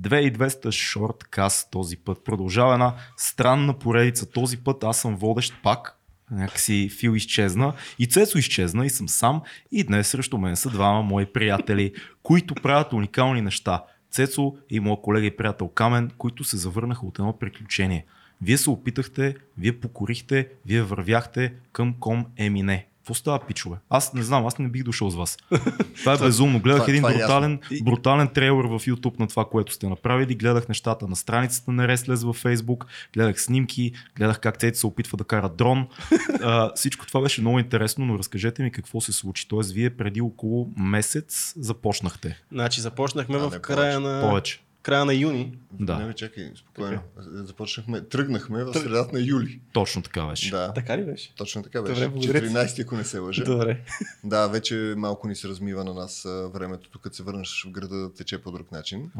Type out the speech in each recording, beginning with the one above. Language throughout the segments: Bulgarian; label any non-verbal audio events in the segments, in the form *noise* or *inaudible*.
2200 шорткаст този път. Продължава една странна поредица. Този път аз съм водещ пак. Някакси Фил изчезна и Цецо изчезна и съм сам и днес срещу мен са двама мои приятели, които правят уникални неща. Цецо и моят колега и приятел Камен, които се завърнаха от едно приключение. Вие се опитахте, вие покорихте, вие вървяхте към ком Емине. Какво става, пичове? Аз не знам, аз не бих дошъл с вас. *laughs* Това е безумно. Гледах това- един това е брутален, брутален трейлър в YouTube на това, което сте направили. Гледах нещата на страницата на Restless във Facebook, гледах снимки, гледах как Цеци се опитва да кара дрон. *laughs* А, всичко това беше много интересно, но разкажете ми какво се случи. Тоест, вие преди около месец започнахте. Значи започнахме А, в края на, Повече. Края на юни. Да. Не, чакай, спокойно. Започнахме, тръгнахме в средата на юли. Точно така беше. Да, Така ли беше? точно така Добре, беше. благодаря ти. 14, ако не се лъжа. Добре. *laughs* Да, вече малко ни се размива на нас времето, тук се върнеш в града да тече по друг начин.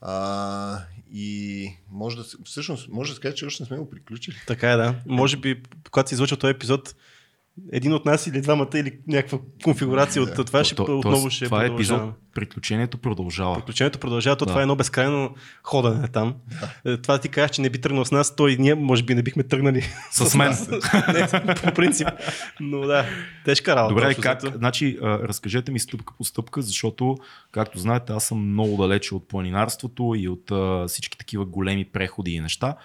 А, и може да всъщност, може да се каже, че още не сме го приключили. Така е, да. Може би, когато се излъчва този епизод, един от нас или двамата или някаква конфигурация Да. от това ще То- то- отново тоест, ще това е епизод. Приключението продължава. Приключението продължава, то Да. това е едно безкрайно ходене там. Е, Това ти кажеш, че не би тръгнал с нас, той и ние може би не бихме тръгнали С мен. нас. не, по принцип. Но да, тежка работа. Добре, как, взето. значи, разкажете ми стъпка по стъпка, защото, както знаете, аз съм много далече от планинарството и от а, всички такива големи преходи и неща.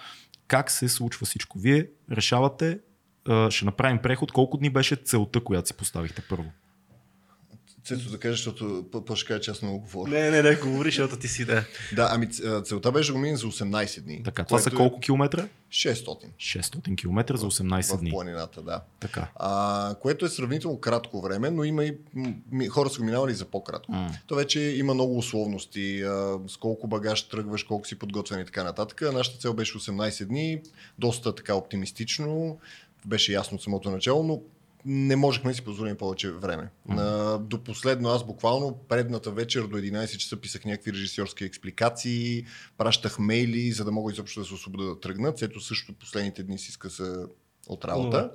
Как се случва всичко? Вие решавате, ще направим преход. Колко дни беше целта, която си поставихте първо? Цецо да кажа, защото по- по-ще кажа, че аз много говоря. Не, не, не, говориш, защото ти си да. Да, ами целта беше да го минем за 18 дни. Така, това са е колко километра? 600 600 км за 18 в дни. планината, да. Така. А, което е сравнително кратко време, но има и хора са го минавали за по-кратко. М. То вече има много условности, а, с колко багаж тръгваш, колко си подготвен и така нататък. Нашата цел беше 18 дни, доста така оптимистично, беше ясно от самото начало, но не можехме да си позволим повече време. Mm. До последно аз буквално предната вечер до 11 часа писах някакви режисьорски експликации, пращах мейли, за да мога изобщо да се освобода да тръгна. Ето също последните дни си скъса от работа.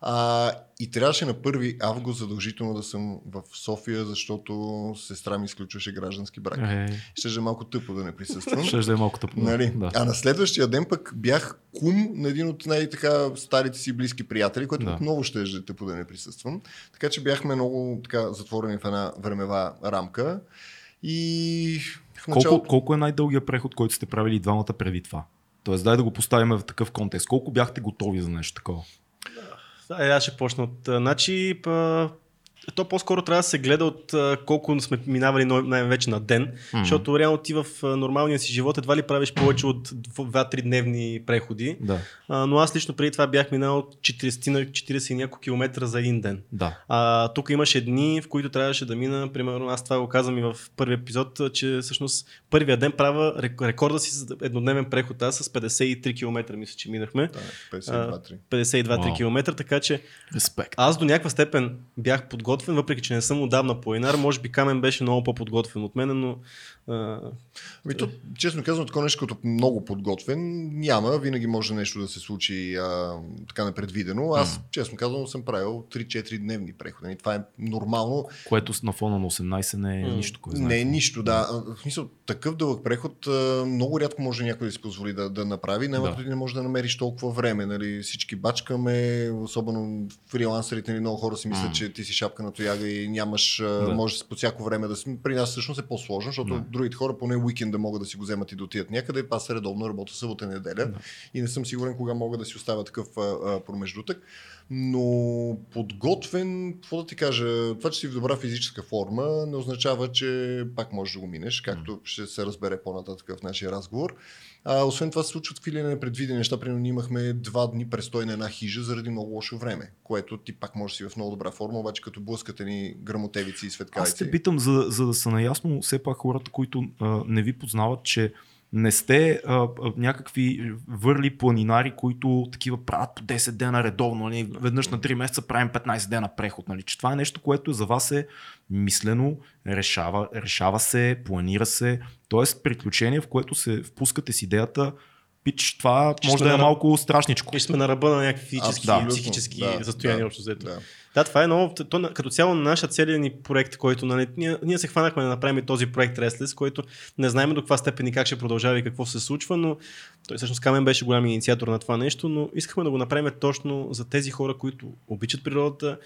А, и трябваше на 1 август задължително да съм в София, защото сестра ми изключваше граждански брак. Е, Ще е малко тъпо да не присъствам. *laughs* ще е малко тъпо. Нали? Да. А на следващия ден пък бях кум на един от най-така старите си близки приятели, който Да. отново ще е тъпо да не присъствам. Така че бяхме много така затворени в една времева рамка. И в Колко, началото... колко е най-дългия преход, който сте правили двамата преди това? Тоест, дай да го поставим в такъв контекст. Колко бяхте готови за нещо такова? Да, аз ще почна от... Значи, па, то по-скоро трябва да се гледа от колко сме минавали най-вече на ден, mm-hmm. защото реално ти в нормалния си живот едва ли правиш повече от 2-3 дневни преходи. Да. А, но аз лично преди това бях минал 40, на 40 и няколко километра за един ден. Да. А, тук имаше дни, в които трябваше да мина, примерно аз това го казвам и в първи епизод, че всъщност първия ден правя рек- рекорда си с еднодневен преход, аз с 53 км мисля, че минахме. Да, 52-3. 52-3 Вау. км, така че Респект. аз до някаква степен бях подготвен, въпреки че не съм отдавна планинар. Може би Камен беше много по-подготвен от мен, но Ами то, честно казвам, такова нещо като много подготвен няма. Винаги може нещо да се случи а, така непредвидено. Аз, честно казвам, съм правил 3-4 дневни преходи. И това е нормално. Което на фона на 18 не е М. нищо. Кой Не е нищо, да. В смисъл, такъв дълъг преход а, много рядко може някой да си позволи да, да направи. Няма Да. не може да намериш толкова време. Нали? Всички бачкаме, особено фрилансерите, нали? много хора си мислят, М. че ти си шапка на тояга и нямаш, Да. можеш по всяко време да си. При нас всъщност е по-сложно, защото Да. Другите хора поне уикенда могат да си го вземат и да отидат някъде. Аз редовно работя събота и неделя Да. и не съм сигурен кога мога да си оставя такъв а, а, промеждутък. Но подготвен, какво да ти кажа, това, че си в добра физическа форма, не означава, че пак можеш да го минеш, както ще се разбере по-нататък в нашия разговор. А, освен това се случват какви ли непредвидени неща. Примерно ние имахме два дни престой на една хижа заради много лошо време, което ти пак можеш да си в много добра форма, обаче като блъскате ни грамотевици и Аз светкавици. те питам, за, за да са наясно все пак хората, които а, не ви познават, че не сте а, а, някакви върли планинари, които такива правят по 10 дена редовно. Нали? Веднъж на 3 месеца правим 15 дена преход. Нали? Че това е нещо, което за вас е мислено, решава, решава се, планира се. Тоест приключение, в което се впускате с идеята пич, това Че може да е на- малко страшничко. И ще сме на ръба на някакви физически, Абсолютно, психически да, състояния да, общо взето. да. Да, това е много. То, като цяло на наша целият ни проект, който нали, ние, ние се хванахме да направим този проект Restless, който не знаем до каква степен и как ще продължава и какво се случва, но той всъщност Камен беше голям инициатор на това нещо, но искахме да го направим точно за тези хора, които обичат природата,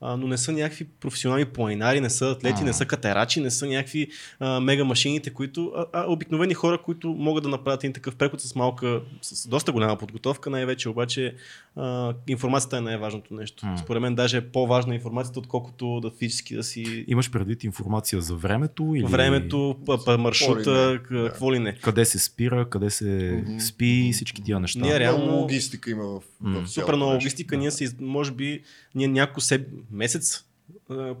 а, но не са някакви професионални планинари, не са атлети, А. не са катерачи, не са някакви а, мега машините, които, а, а обикновени хора, които могат да направят един такъв преход с малка, с доста голяма подготовка, най-вече обаче а, информацията е най-важното нещо. М. Според мен даже е по-важна информацията, отколкото да физически да си Имаш предвид информация за времето или времето, п- п- маршрута, Какво ли не. къде се спира, къде се Мгм. спи, всички тия неща. Ние реално- Много логистика има в, Супер много логистика. Ние се, може би, ние няколко се... месец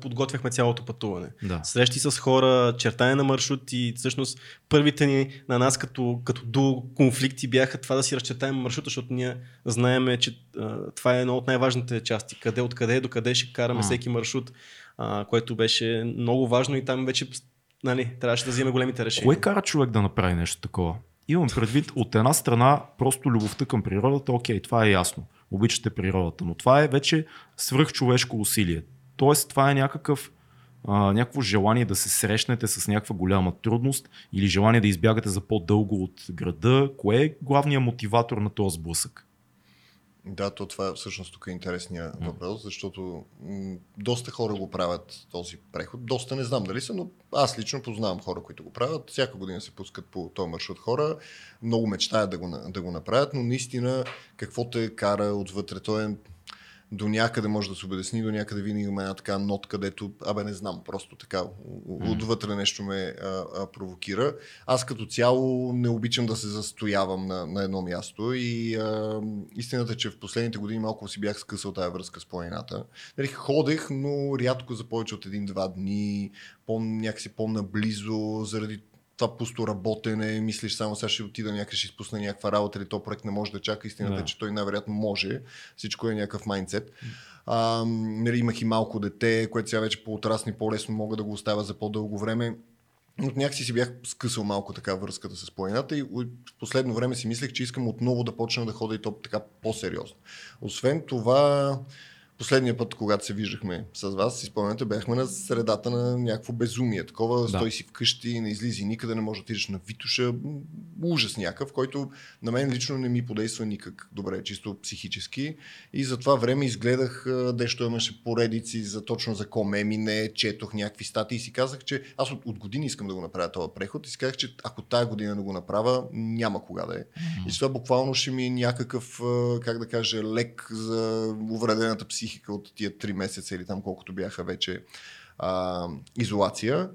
подготвяхме цялото пътуване. Да. Срещи с хора, чертане на маршрут и всъщност първите ни на нас като, като до конфликти бяха това да си разчертаем маршрута, защото ние знаеме, че а, това е едно от най-важните части. Къде, откъде до къде ще караме А. всеки маршрут, а, което беше много важно и там вече нали, трябваше да вземем големите решения. Кое кара човек да направи нещо такова? Имам предвид от една страна просто любовта към природата, окей, това е ясно. Обичате природата, но това е вече свръхчовешко усилие. Тоест, това е някакъв, а, някакво желание да се срещнете с някаква голяма трудност или желание да избягате за по-дълго от града. Кое е главният мотиватор на този сблъсък? Да, то това всъщност тук е интересният въпрос, защото м- доста хора го правят този преход. Доста не знам дали са, но аз лично познавам хора, които го правят. Всяка година се пускат по този маршрут хора. Много мечтаят да го, да го направят, но наистина какво те кара отвътре, то е до някъде може да се обясни, до някъде винаги има една така нот, където, абе не знам, просто така, mm. отвътре нещо ме а, а, провокира. Аз като цяло не обичам да се застоявам на, на едно място и а, истината е, че в последните години малко си бях скъсал тази връзка с планината. Нали, ходех, но рядко за повече от един-два дни, по, някакси по-наблизо, заради това пусто работене, мислиш само сега ще отида някъде, ще изпусна някаква работа или то проект не може да чака. Истината Да. е, че той най-вероятно може. Всичко е някакъв майндсет. А, нали, имах и малко дете, което сега вече по-отрасни по-лесно мога да го оставя за по-дълго време. Но някакси си бях скъсал малко така връзката с планината и в последно време си мислех, че искам отново да почна да ходя и то така по-сериозно. Освен това, последния път, когато се виждахме с вас, си спомняте, бяхме на средата на някакво безумие. Такова, да. стой си вкъщи, не излизи никъде, не можеш да отидеш на Витуша. Ужас някакъв, който на мен лично не ми подейства никак добре, чисто психически. И за това време изгледах, дещо имаше поредици за точно за Комемине, четох някакви статии и си казах, че аз от, от години искам да го направя този преход и си казах, че ако тая година не го направя, няма кога да е. И това буквално ще ми е някакъв, как да кажа, лек за увредената психика от тия три месеца или там колкото бяха вече а, изолация.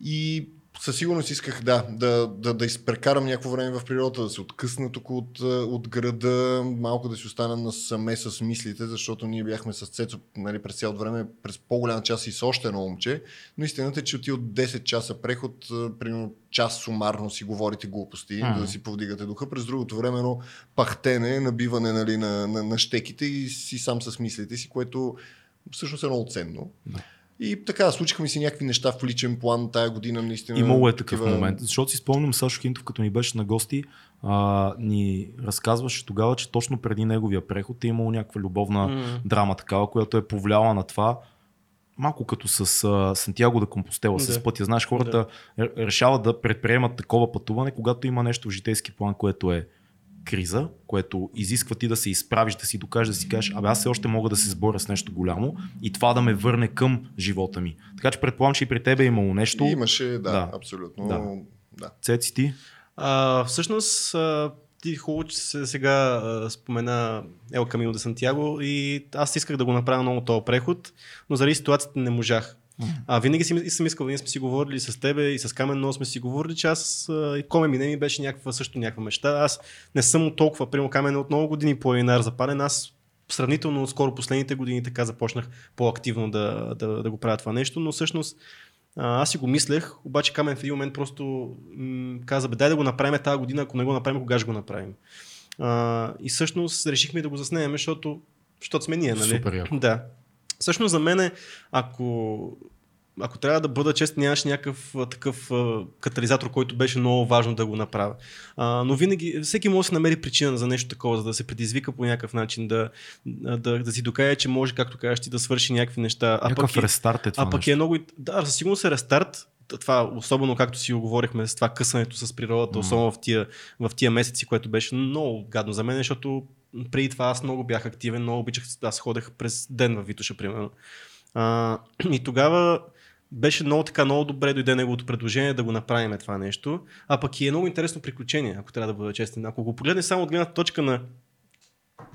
И със сигурност исках да, да, да, да изпрекарам някакво време в природата, да се откъсна тук от, от града, малко да си остана насаме с мислите, защото ние бяхме с Цецо нали, през цялото време, през по-голям час и с още едно момче, но истината е, че от тия от 10 часа преход, примерно час сумарно си говорите глупости, Мгм. mm. да си повдигате духа, през другото време едно пахтене, набиване нали, на, на, на щеките и си сам с мислите си, което всъщност е много ценно. Да. И така, случиха ми се някакви неща в личен план тая година, наистина. Имало е такъв такива- момент. Защото си спомням Сашо Хинтов, като ни беше на гости, а, ни разказваше тогава, че точно преди неговия преход е имало някаква любовна М. драма такава, която е повлияла на това. Малко като с а, Сантьяго да Компостела, Да. с пътя. Знаеш, хората р- решават да предприемат такова пътуване, когато има нещо в житейски план, което е криза, което изисква ти да се изправиш, да си докажеш, да си кажеш, абе аз все още мога да се сборя с нещо голямо и това да ме върне към живота ми. Така че предполагам, че и при тебе е имало нещо. Имаше, да, Да. абсолютно. Да. Да. Цеци ти? А, всъщност, ти хубаво, че се сега а, спомена Ел Камино де Сантьяго и аз исках да го направя много този преход, но заради ситуацията не можах. А, винаги си, съм искал, ние сме си говорили с тебе и с Камен, много сме си говорили, че аз и Коме мине ми беше някаква, също някаква мечта. Аз не съм от толкова, примерно Камен е от много години планинар запален, аз сравнително скоро последните години така започнах по-активно да, да, да го правя това нещо, но всъщност аз си го мислех, обаче Камен в един момент просто м- каза, бе, дай да го направим тази година, ако не го направим, кога ще го направим. А, и всъщност решихме да го заснемем, защото, защото сме ние, нали? Супер яко. Да. Всъщност за мен, ако ако трябва да бъда чест, нямаше някакъв такъв катализатор, който беше много важно да го направя. А, но винаги, всеки може да се намери причина за нещо такова, за да се предизвика по някакъв начин, да, да, да си докаже, че може, както кажеш ти, да свърши някакви неща. А Някакъв пък рестарт е това а пък нещо. е много. Да, със сигурност е рестарт. Това, особено както си оговорихме с това късането с природата, М. особено в тия, в тия месеци, което беше много гадно за мен, защото преди това аз много бях активен, много обичах, аз ходех през ден в Витуша, примерно. А, и тогава беше много така, много добре дойде неговото предложение да го направим това нещо. А пък и е много интересно приключение, ако трябва да бъда честен. Ако го погледнеш само от гледната точка на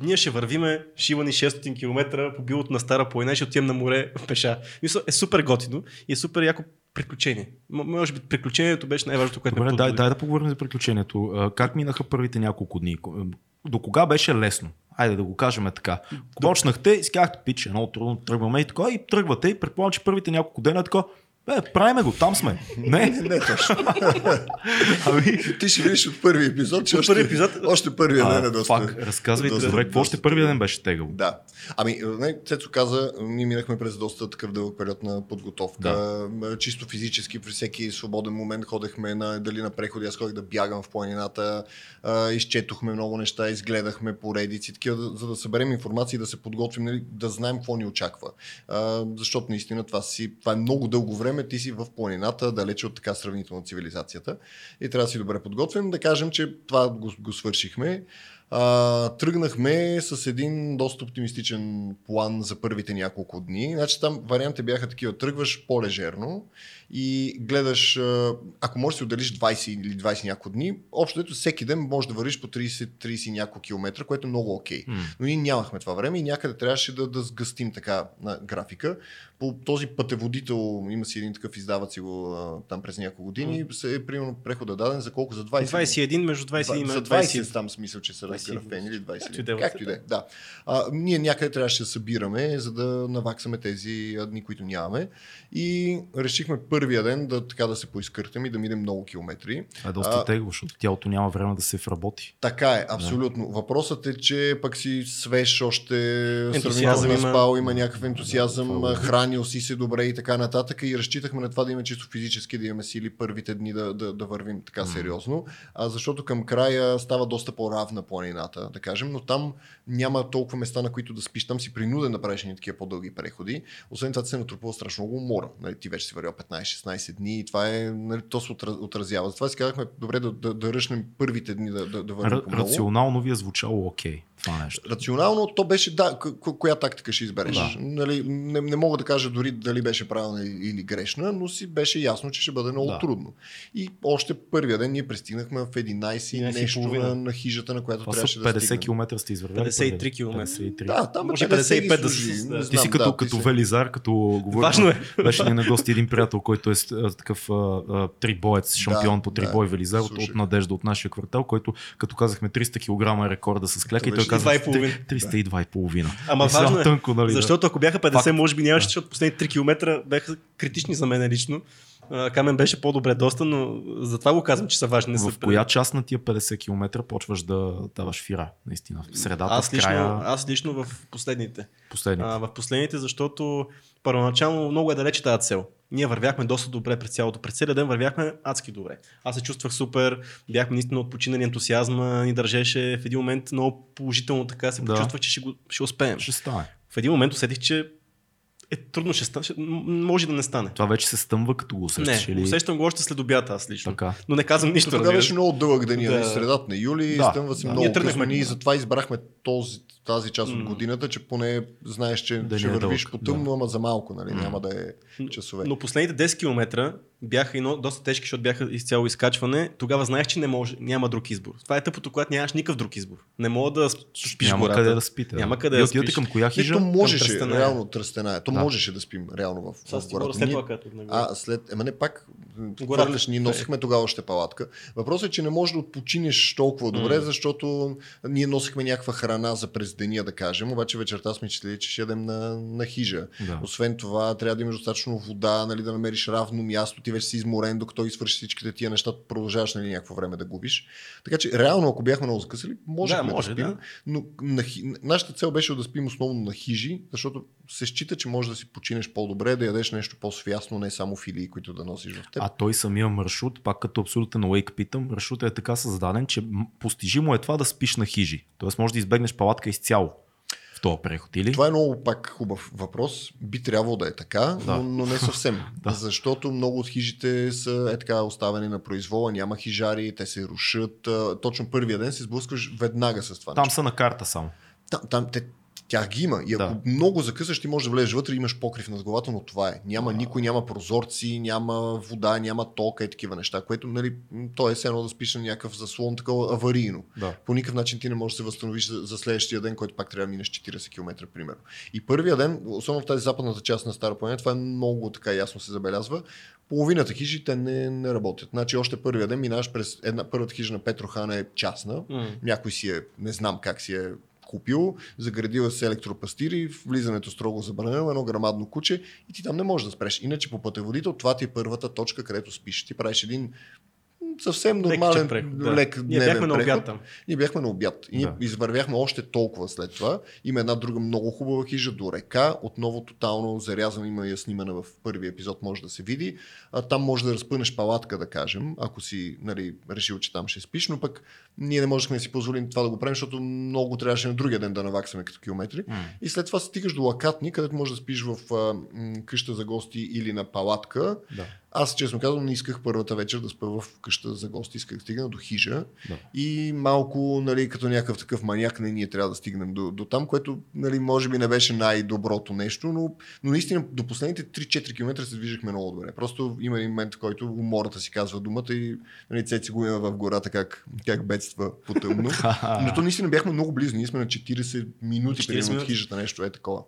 ние ще вървиме, ще има ни 600 км по билото на Стара планина и ще отидем на море *laughs* пеша. Мисля, е супер готино и е супер яко приключение. М- може би приключението беше най-важното, което Добре, ме дай, дай да поговорим за приключението. Как минаха първите няколко дни? До кога беше лесно? Айде да го кажем така. Почнахте и си казахте, пич, е много трудно, тръгваме и така, и тръгвате и предполагам, че първите няколко дена е така, е, правиме го, там сме. Не, Не точно. *laughs* ами, Ти ще видиш от първи епизод, че още, първи епизод? още първия ден е доста. пак, разказвайте, доста- добре, какво още първия ден беше тегъл? Да. Ами, не, Цецо каза, ние минахме през доста такъв дълъг период на подготовка. Да. Чисто физически, при всеки свободен момент ходехме на, дали на преходи, аз ходех да бягам в планината, а, изчетохме много неща, изгледахме поредици, такива, за да съберем информация и да се подготвим, нали, да знаем какво ни очаква. А, защото наистина това, си, това е много дълго време, ти си в планината, далече от така сравнително цивилизацията и трябва да си добре подготвим. Да кажем, че това го, го свършихме. А, тръгнахме с един доста оптимистичен план за първите няколко дни. Значи там вариантите бяха такива. Тръгваш по-лежерно и гледаш, ако можеш да си отделиш 20 или 20 няколко дни, общо ето всеки ден можеш да вървиш по 30-30 няколко километра, което е много окей. М. Но ние нямахме това време и някъде трябваше да, да сгъстим така на графика. По този пътеводител, има си един такъв, издават си го там през няколко години, се е примерно прехода даден за колко? За 20 дни. 21 между 21 и За 20. 20 там смисъл, че са 20. разграфени или 20. Както и да е, Както и да е, да. А, ние някъде трябваше да събираме, за да наваксаме тези дни, които нямаме. И решихме първия ден да, така да се поизкъртам и да минем много километри. Това е доста А, тегло, защото тялото няма време да се вработи. Така е, абсолютно. Въпросът е, че пък си свеж, още сравнително има. спал, има някакъв ентусиазъм, е хранил си се добре и така нататък. И разчитахме на това да имаме чисто физически, да имаме сили първите дни да, да, да вървим така сериозно. А, защото към края става доста по-равна планината, да кажем, но там няма толкова места, на които да спиш. Там си принуден да правиш такива по-дълги преходи. Освен това, се натрупва страшно много умора. Нали, ти вече си вървял 15-16 дни и това е, нали, то се отра- отразява. Затова си казахме, добре да, да, да ръшнем първите дни да, да, да вървим Р- по много. рационално ви е звучало окей това нещо. Рационално то беше, да, коя тактика ще избереш. Да. Нали, не, не мога да кажа дори дали беше правилна или грешна, но си беше ясно, че ще бъде много Да. трудно. И още първия ден ние пристигнахме в 11 и 11 и нещо на, на хижата, на която Това трябваше 50 да стигнем. км сте извървяли. 53 първия? км. 53. Да, там Може е 55 55 да да се- се да. Ти си като, да, като ти си- Велизар, като говорим. Важно е. Беше ни на гости един приятел, който е такъв а, а, трибоец, шампион по да, трибой Велизар от, от Надежда от нашия квартал, който като казахме 300 кг е рекорда с кляка каза 302,5. 302,5. Ама И сега важно е, тънко, нали, да. Защото ако бяха 50, Факт. може би нямаше, защото последните 3 км бяха критични за мен лично. Камен беше по-добре доста, но затова го казвам, че са важни. Не са В коя част на тия 50 км почваш да даваш фира, наистина? В средата, аз в лично, края, аз лично в последните. последните. А, в последните, защото първоначално много е далече тази цел. Ние вървяхме доста добре през цялото. През целия ден вървяхме адски добре. Аз се чувствах супер, бяхме наистина отпочинали, ентусиазма ни държеше в един момент много положително така се Да. почувствах, че ще, го, ще успеем. Ще стане. В един момент усетих, че е трудно ще стане, може да не стане. Това вече се стъмва, като го усещаш. не, или... усещам го още след обята аз лично. Така. Но не казвам нищо. Тогава беше много дълъг ден, Да. да. средата на юли, Да, стъмва се да. много Ние тръгнахме- късно. Ние затова избрахме този, тази част от годината, че поне знаеш, че Да ще е вървиш по тъмно, да. ама за малко, нали? Няма да е часове. Но последните 10 км бяха и доста тежки, защото бяха изцяло изкачване. Тогава знаех, че не може, няма друг избор. Това е тъпото, когато нямаш никакъв друг избор. Не мога да спиш Няма гората. къде да спите. Няма къде И да спиш. към коя Не, хижа? то можеше, е. реално Тръстена е. То Да. можеше да спим реално в, в гората. след това, като А, след... Ема не пак. Хвърляш, ние носихме тогава още палатка. Въпросът е, че не можеш да отпочинеш толкова добре, М. защото ние носихме някаква храна за през деня, да кажем, обаче вечерта сме числили, че ще ядем на, на хижа. Да. Освен това, трябва да имаш достатъчно вода, нали, да намериш равно място. Ти вече си изморен, докато извършиш всичките тия неща, продължаваш нали, някакво време да губиш. Така че, реално, ако бяхме много закъсали, можехме Да, да, може, спим. да. Но на, нашата цел беше да спим основно на хижи, защото се счита, че можеш да си починеш по-добре, да ядеш нещо по-свясно, не само филии, които да носиш в теб. А той самия маршрут, пак като абсолютен лейк питам, маршрутът е така създаден, че постижимо е това да спиш на хижи. Тоест може да избегнеш палатка изцяло в този преход, или? Това е много пак хубав въпрос. Би трябвало да е така, Да. но, но не съвсем. *laughs* Да. Защото много от хижите са е така оставени на произвола, няма хижари, те се рушат. Точно първия ден се сблъскваш веднага с това. Там нещо. са на карта само. Там, там те, тях ги има. И ако Да. много закъсаш, ти можеш да влезеш вътре и имаш покрив над главата, но това е. Няма никой, няма прозорци, няма вода, няма тока и такива неща, което, нали, то е все едно да спиш на някакъв заслон, такова аварийно. Да. По никакъв начин ти не можеш да се възстановиш за, за следващия ден, който пак трябва да минеш 40 км, примерно. И първия ден, особено в тази западната част на Стара планета, това е много така ясно се забелязва. Половината хижи те не, не работят. Значи още първия ден минаваш през една първата хижа на Петрохан е частна. М. Някой си е, не знам как си е купил, заградила се електропастири, влизането строго забранено, едно грамадно куче и ти там не можеш да спреш. Иначе по пътеводител това ти е първата точка, където спиш. Ти правиш един съвсем нормален, Лекичък преход, да. лек Ние дневен бяхме на преход. обяд там. Ние бяхме на обяд. И ние Да. извървяхме още толкова след това. Има една друга много хубава хижа до река. Отново тотално зарязана. Има я снимана в първи епизод, може да се види. А, там може да разпънеш палатка, да кажем, ако си нали, решил, че там ще спиш, но пък ние не можехме да си позволим това да го правим, защото много трябваше на другия ден да наваксаме като километри. М. И след това стигаш до Лакатни, където можеш да спиш в а, м, къща за гости или на палатка. Да. Аз, честно казвам, не исках първата вечер да спа в къща за гости, исках да стигна до хижа. Да. И малко, нали, като някакъв такъв маняк, не ние трябва да стигнем до, до там, което, нали, може би не беше най-доброто нещо, но, но наистина до последните 3-4 км се движихме много добре. Просто има един момент, в който умората си казва думата и нали, Цеци го има в гората как, как бедства по тъмно. *laughs* Но то наистина бяхме много близо. Ние сме на 40 минути 40 примерно, от хижата, нещо е такова.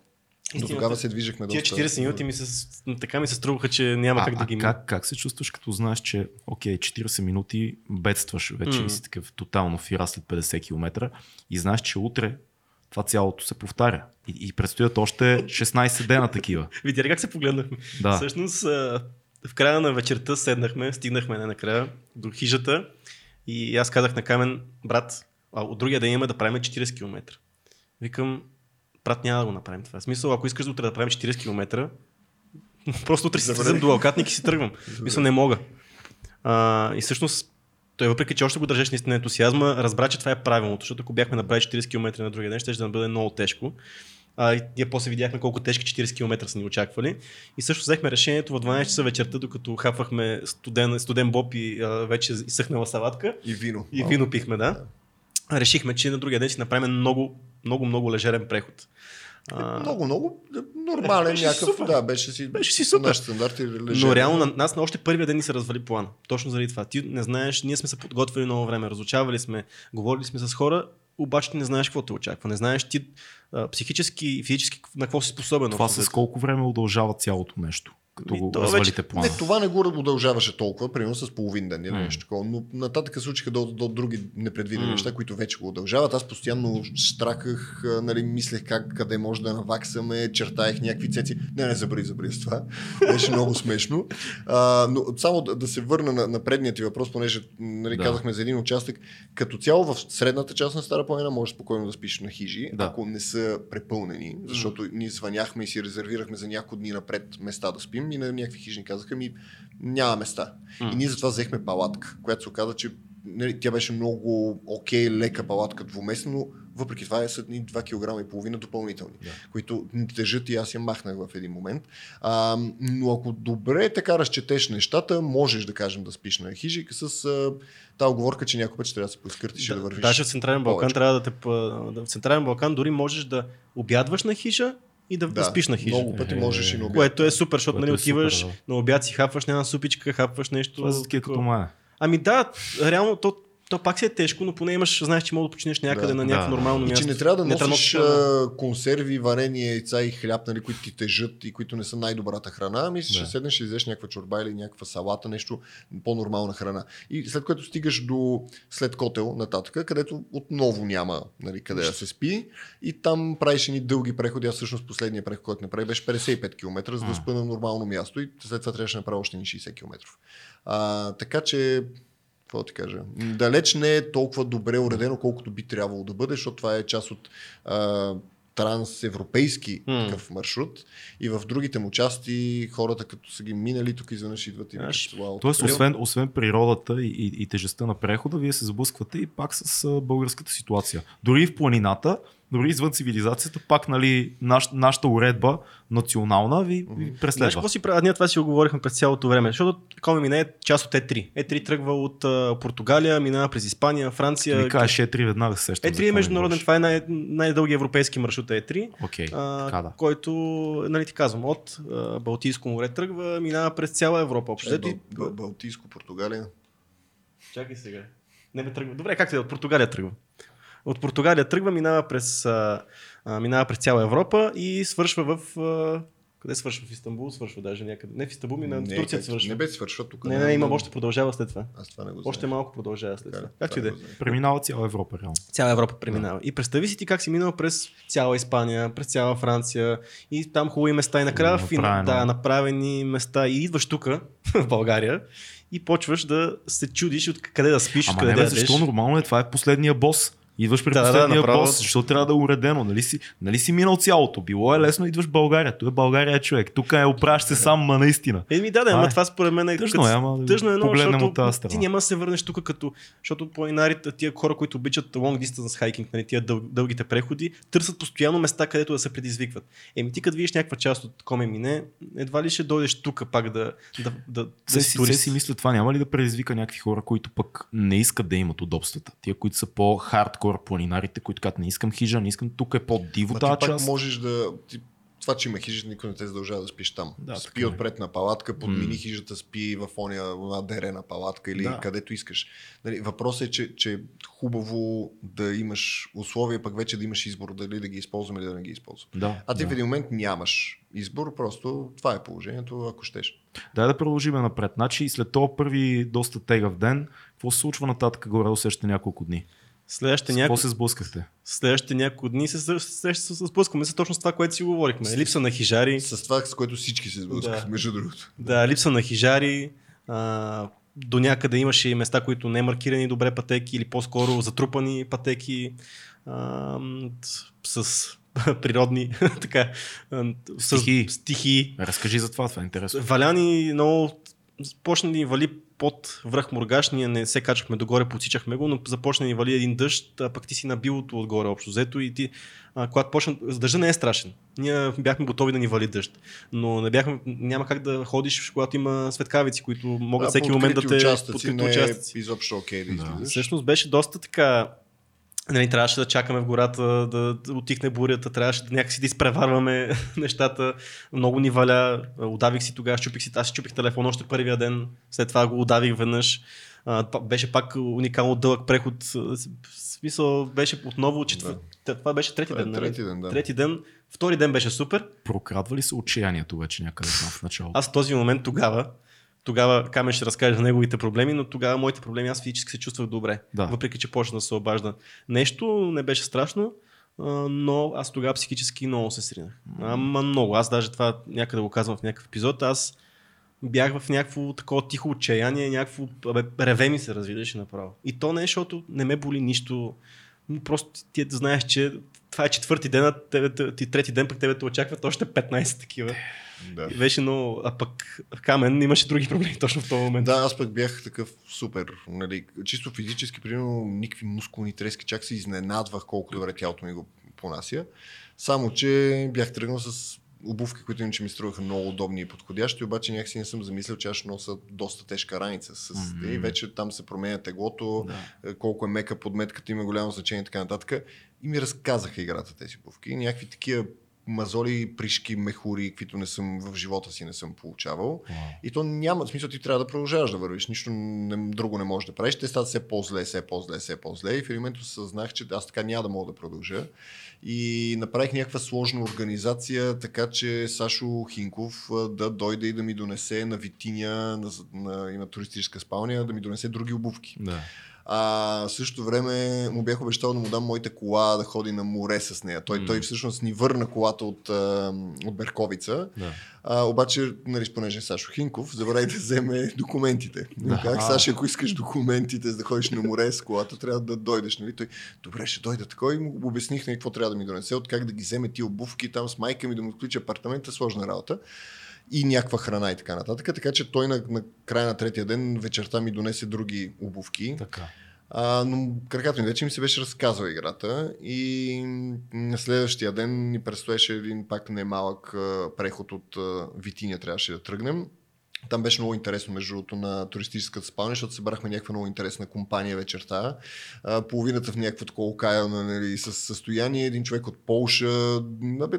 До Истината- тогава се движихме Тия доста. 40 минути ми се, така ми се струваха, че няма А, как да а ги как, как се чувстваш, като знаеш, че окей, 40 минути бедстваш вече М. и си такъв тотално фира след 50 км и знаеш, че утре това цялото се повтаря. И, и предстоят още 16 дена такива. *laughs* Видя как се погледнахме? Да. Всъщност, а, в края на вечерта седнахме, стигнахме не накрая до хижата и аз казах на Камен, брат, а от другия ден имаме да правим 40 км. Викам, брат, няма да го направим това. В смисъл, ако искаш утре да правим 40 км, *laughs* просто утре си до Алкатник и си тръгвам. Мисля, не мога. А, и всъщност, той въпреки, че още го държеше наистина ентусиазма, разбра, че това е правилното, защото ако бяхме направили 40 км на другия ден, ще да бъде много тежко. А, и ние после видяхме колко тежки 40 км са ни очаквали. И също взехме решението в 12 часа вечерта, докато хапвахме студен, студен боб и а, вече изсъхнала салатка. И вино. И вино пихме, да. Решихме, че на другия ден си направим много, много, много лежерен преход. А, Много, много нормален Беше някакъв. супер. Да, беше си. Беше си супер. Наши стандарти лежа. Но реално на нас на още първия ден ни се развали плана. Точно заради това. Ти не знаеш, ние сме се подготвили много време, разучавали сме, говорили сме с хора, обаче ти не знаеш какво те очаква. Не знаеш ти а, психически и физически на какво си способен. Това с колко време удължава цялото нещо, като Ми, го то развалите вече- плана. Не, това не го удължаваше толкова, примерно с половин ден или нещо такова. Но нататък се случиха до, до други непредвидени неща, които вече го удължават. Аз постоянно штраках, а, нали, мислех как, къде може да наваксаме, чертаех някакви цеци. Не, не, забрави, забрави с това. Беше много смешно. А, но само да, да се върна на, на предния ти въпрос, понеже нали, Да. казахме за един участък. Като цяло в средната част на Стара планина можеш спокойно да спиш на хижи, Да. ако не са препълнени, защото ние звъняхме и си резервирахме за няколко дни напред места да спим и на някакви хижни казаха ми няма места. М. И ние затова взехме палатка, която се оказа, че нали, тя беше много окей, лека палатка, двуместна, но въпреки това е са едни 2 кг и половина допълнителни, Да. които не тежат и аз я махнах в един момент. А, но ако добре така разчетеш нещата, можеш да кажем да спиш на хижи с а, тази оговорка, че някой път ще трябва да се поизкъртиш и да вървиш. Даже в Централен Балкан повече. трябва да те. Да, в Централен Балкан дори можеш да обядваш на хижа и да, да спиш на хижа. Много пъти Е, можеш и на обяд. Което е супер, защото нали, е супер, отиваш да. на обяд си хапваш една супичка, хапваш нещо. Това за такива като мая. Ами да, реално то То пак си е тежко, но поне имаш, знаеш, че мога да починеш някъде Да. на някакво Да. нормално И място. че не трябва да Не носиш да консерви, варени яйца и хляб, нали, които ти тежат и които не са най-добрата храна. Ами ще Да. седнеш, ще изядеш някаква чорба или някаква салата, нещо по-нормална храна. И след което стигаш до след котел нататък, където отново няма нали, къде да се спи. И там правиш едни дълги преходи. Аз всъщност последния преход, който направи, беше 55 км, за да спа на нормално място. И след това трябваше да направя още ни 60 км. А, така че какво ти кажа? Далеч не е толкова добре уредено, колкото би трябвало да бъде, защото това е част от а, трансевропейски М. такъв маршрут. И в другите му части хората, като са ги минали, тук изведнъж идват и «Уау, Тоест, тук е». освен, освен природата и, и, и тежестта на прехода, вие се сблъсквате и пак с а, българската ситуация. Дори в планината, дори извън цивилизацията, пак нали, наш, нашата уредба национална ви, ви Знаеш преследва. какво си правят? Ние това си го говорихме през цялото време, защото Коми мине е част от Е3. Е3 тръгва от а, Португалия, минава през Испания, Франция. Ми кажеш Е3 веднага се сещам. за Е3 е ми международен, това е най- най-дългия европейски маршрут е Е3. Окей, а, така да. който, нали ти казвам, от а, Балтийско море тръгва, минава през цяла Европа. Общо. Е, Бал- Бал- Балтийско, Португалия. Чакай сега. Не бе тръгва. Добре, как се от Португалия тръгва? От Португалия тръгва, минава през, а, а, минава през цяла Европа и свършва в... А, къде свършва? В Истанбул свършва даже някъде. Не в Истанбул, ми на в Турция как- свършва. Не бе свършва тук. не, не, има още продължава след това. Аз това не го Още знаех. малко продължава след Така това. ли? Както и Това да е. не. Преминава цяла Европа, реално. Цяла Европа преминава. И представи си ти как си минал през цяла Испания, през цяла Франция и там хубави места. И накрая фина, направено. да, направени места. И идваш тук, *laughs* в България, и почваш да се чудиш от къде да спиш, Ама откъде не, да защо нормално е? Това е последния бос. Идваш при Да, да, последния направо. бос, защо трябва да е уредено? Нали си, нали си минал цялото? Било е лесно, идваш в България. Тук е България човек. Тук е оправяш се сам, ма наистина. Еми да, да, ама е. това според мен е Тъжно е, ама да тъжно е много, защото от тази ти няма да се върнеш тук като, защото планинарите, тия хора, които обичат long distance hiking, нали, тия дъл, дългите преходи, търсят постоянно места, където да се предизвикват. Еми ти като видиш някаква част от Коме Мине, едва ли ще дойдеш тук пак да, да, да, да Се си турист. си мисля това няма ли да предизвика някакви хора, които пък не искат да имат удобствата? Тия, които са по-хардкор планинарите, които казват не искам хижа, не искам, тук е по-диво Ма тази част. можеш да... Ти, това, че има хижа, никой не те задължава да спиш там. Да, спи е. отпред на палатка, под М. мини хижата спи в една дерена палатка или Да. където искаш. Нали, въпросът е, че, че е хубаво да имаш условия, пък вече да имаш избор дали да ги използваме или да не ги използваме. Да, А ти да. в един момент нямаш избор, просто това е положението, ако щеш. Дай да продължим напред. Значи след този първи доста тегав ден, какво се случва нататък горе следващите няколко дни? Следващите няколко, се сблъскахте? следващите няколко дни се, се, се, се, се сблъскваме с точно с това, което си говорихме. Липса на хижари, С това, с което всички се сблъскаха, Да. между другото. Да, липса на хижари. А, до някъде имаше и места, които не маркирани добре пътеки или по-скоро затрупани пътеки а, с *laughs* природни *laughs* така, а, с Стихии. стихии. Разкажи за това, това е интересно. Валяни много почна да ни вали под връх Мургаш, ние не се качахме догоре, подсичахме го, но започна да ни вали един дъжд, а пък ти си набилото отгоре общо взето и ти, а, когато почна, дъжда не е страшен. Ние бяхме готови да ни вали дъжд, но не бяхме, няма как да ходиш, когато има светкавици, които могат Да, всеки момент да те участъци подкрити не участъци. е изобщо окей да Да. излизаш. Всъщност беше доста така. Нали, трябваше да чакаме в гората да, да отихне бурята, трябваше да някакси да изпреварваме *laughs* нещата. Много ни валя. Удавих си тогава, щупих си, аз си чупих телефон още първия ден, след това го удавих веднъж. А, беше пак уникално дълъг преход. В смисъл беше отново четвър... Това беше трети Това е ден. нали? трети ден, да. Трети ден. Втори ден беше супер. Прокрадва ли се отчаянието вече някъде там в началото? Аз в този момент тогава, тогава Камен ще разкаже за неговите проблеми, но тогава моите проблеми аз физически се чувствах добре. Да. Въпреки, че почна да се обажда. Нещо не беше страшно, но аз тогава психически много се сринах. Ама много. Аз даже това някъде го казвам в някакъв епизод. Аз бях в някакво такова тихо отчаяние, някакво реве ми се развидеше направо. И то не е, защото не ме боли нищо. Просто ти знаеш, че това е четвърти ден, а тебе, те- ти трети ден пък тебе те очакват още 15 такива. Да. И Беше много, а пък Камен имаше други проблеми *laughs* точно в този момент. Да, аз пък бях такъв супер. Нали, чисто физически, примерно, никакви мускулни трески, чак се изненадвах колко добре тялото ми го понася. Само, че бях тръгнал с обувки, които иначе ми струваха много удобни и подходящи, обаче някакси не съм замислил, че аз ще нося доста тежка раница. С... Мгм. И вече там се променя теглото, Да. е, колко е мека подметката има голямо значение и така нататък. И ми разказаха играта тези обувки. Някакви такива мазоли, пришки, мехури, каквито не съм в живота си не съм получавал. Вау. И то няма смисъл, ти трябва да продължаваш да вървиш. Нищо не, друго не можеш да правиш. Те стават все по-зле, все по-зле, все по-зле. И в един момент осъзнах, че аз така няма да мога да продължа. И направих някаква сложна организация, така че Сашо Хинков да дойде и да ми донесе на Витиня, на, на, има туристическа спалня, да ми донесе други обувки. Да. А в същото време му бях обещал да му дам моята кола да ходи на море с нея. Той, М. той всъщност ни върна колата от, от Берковица. Да. А, обаче, нали, понеже е Сашо Хинков, забрави да вземе документите. Да. Да. Как, А. Саша, ако искаш документите, за да ходиш на море с колата, трябва да дойдеш. Нали? Той, добре, ще дойда така и му обясних нали, какво трябва да ми донесе, от как да ги вземе ти обувки, там с майка ми да му включи апартамента, сложна работа и някаква храна и така нататък. Така че той на, на края на третия ден вечерта ми донесе други обувки. Така. А, но кракато ми вече ми се беше разказала играта и на следващия ден ни предстоеше един пак немалък а, преход от а, Витиня, трябваше да тръгнем. Там беше много интересно, между другото, на туристическата спалня, защото събрахме някаква много интересна компания вечерта. А, половината в някакво такова окаяно нали, с състояние. Един човек от Полша.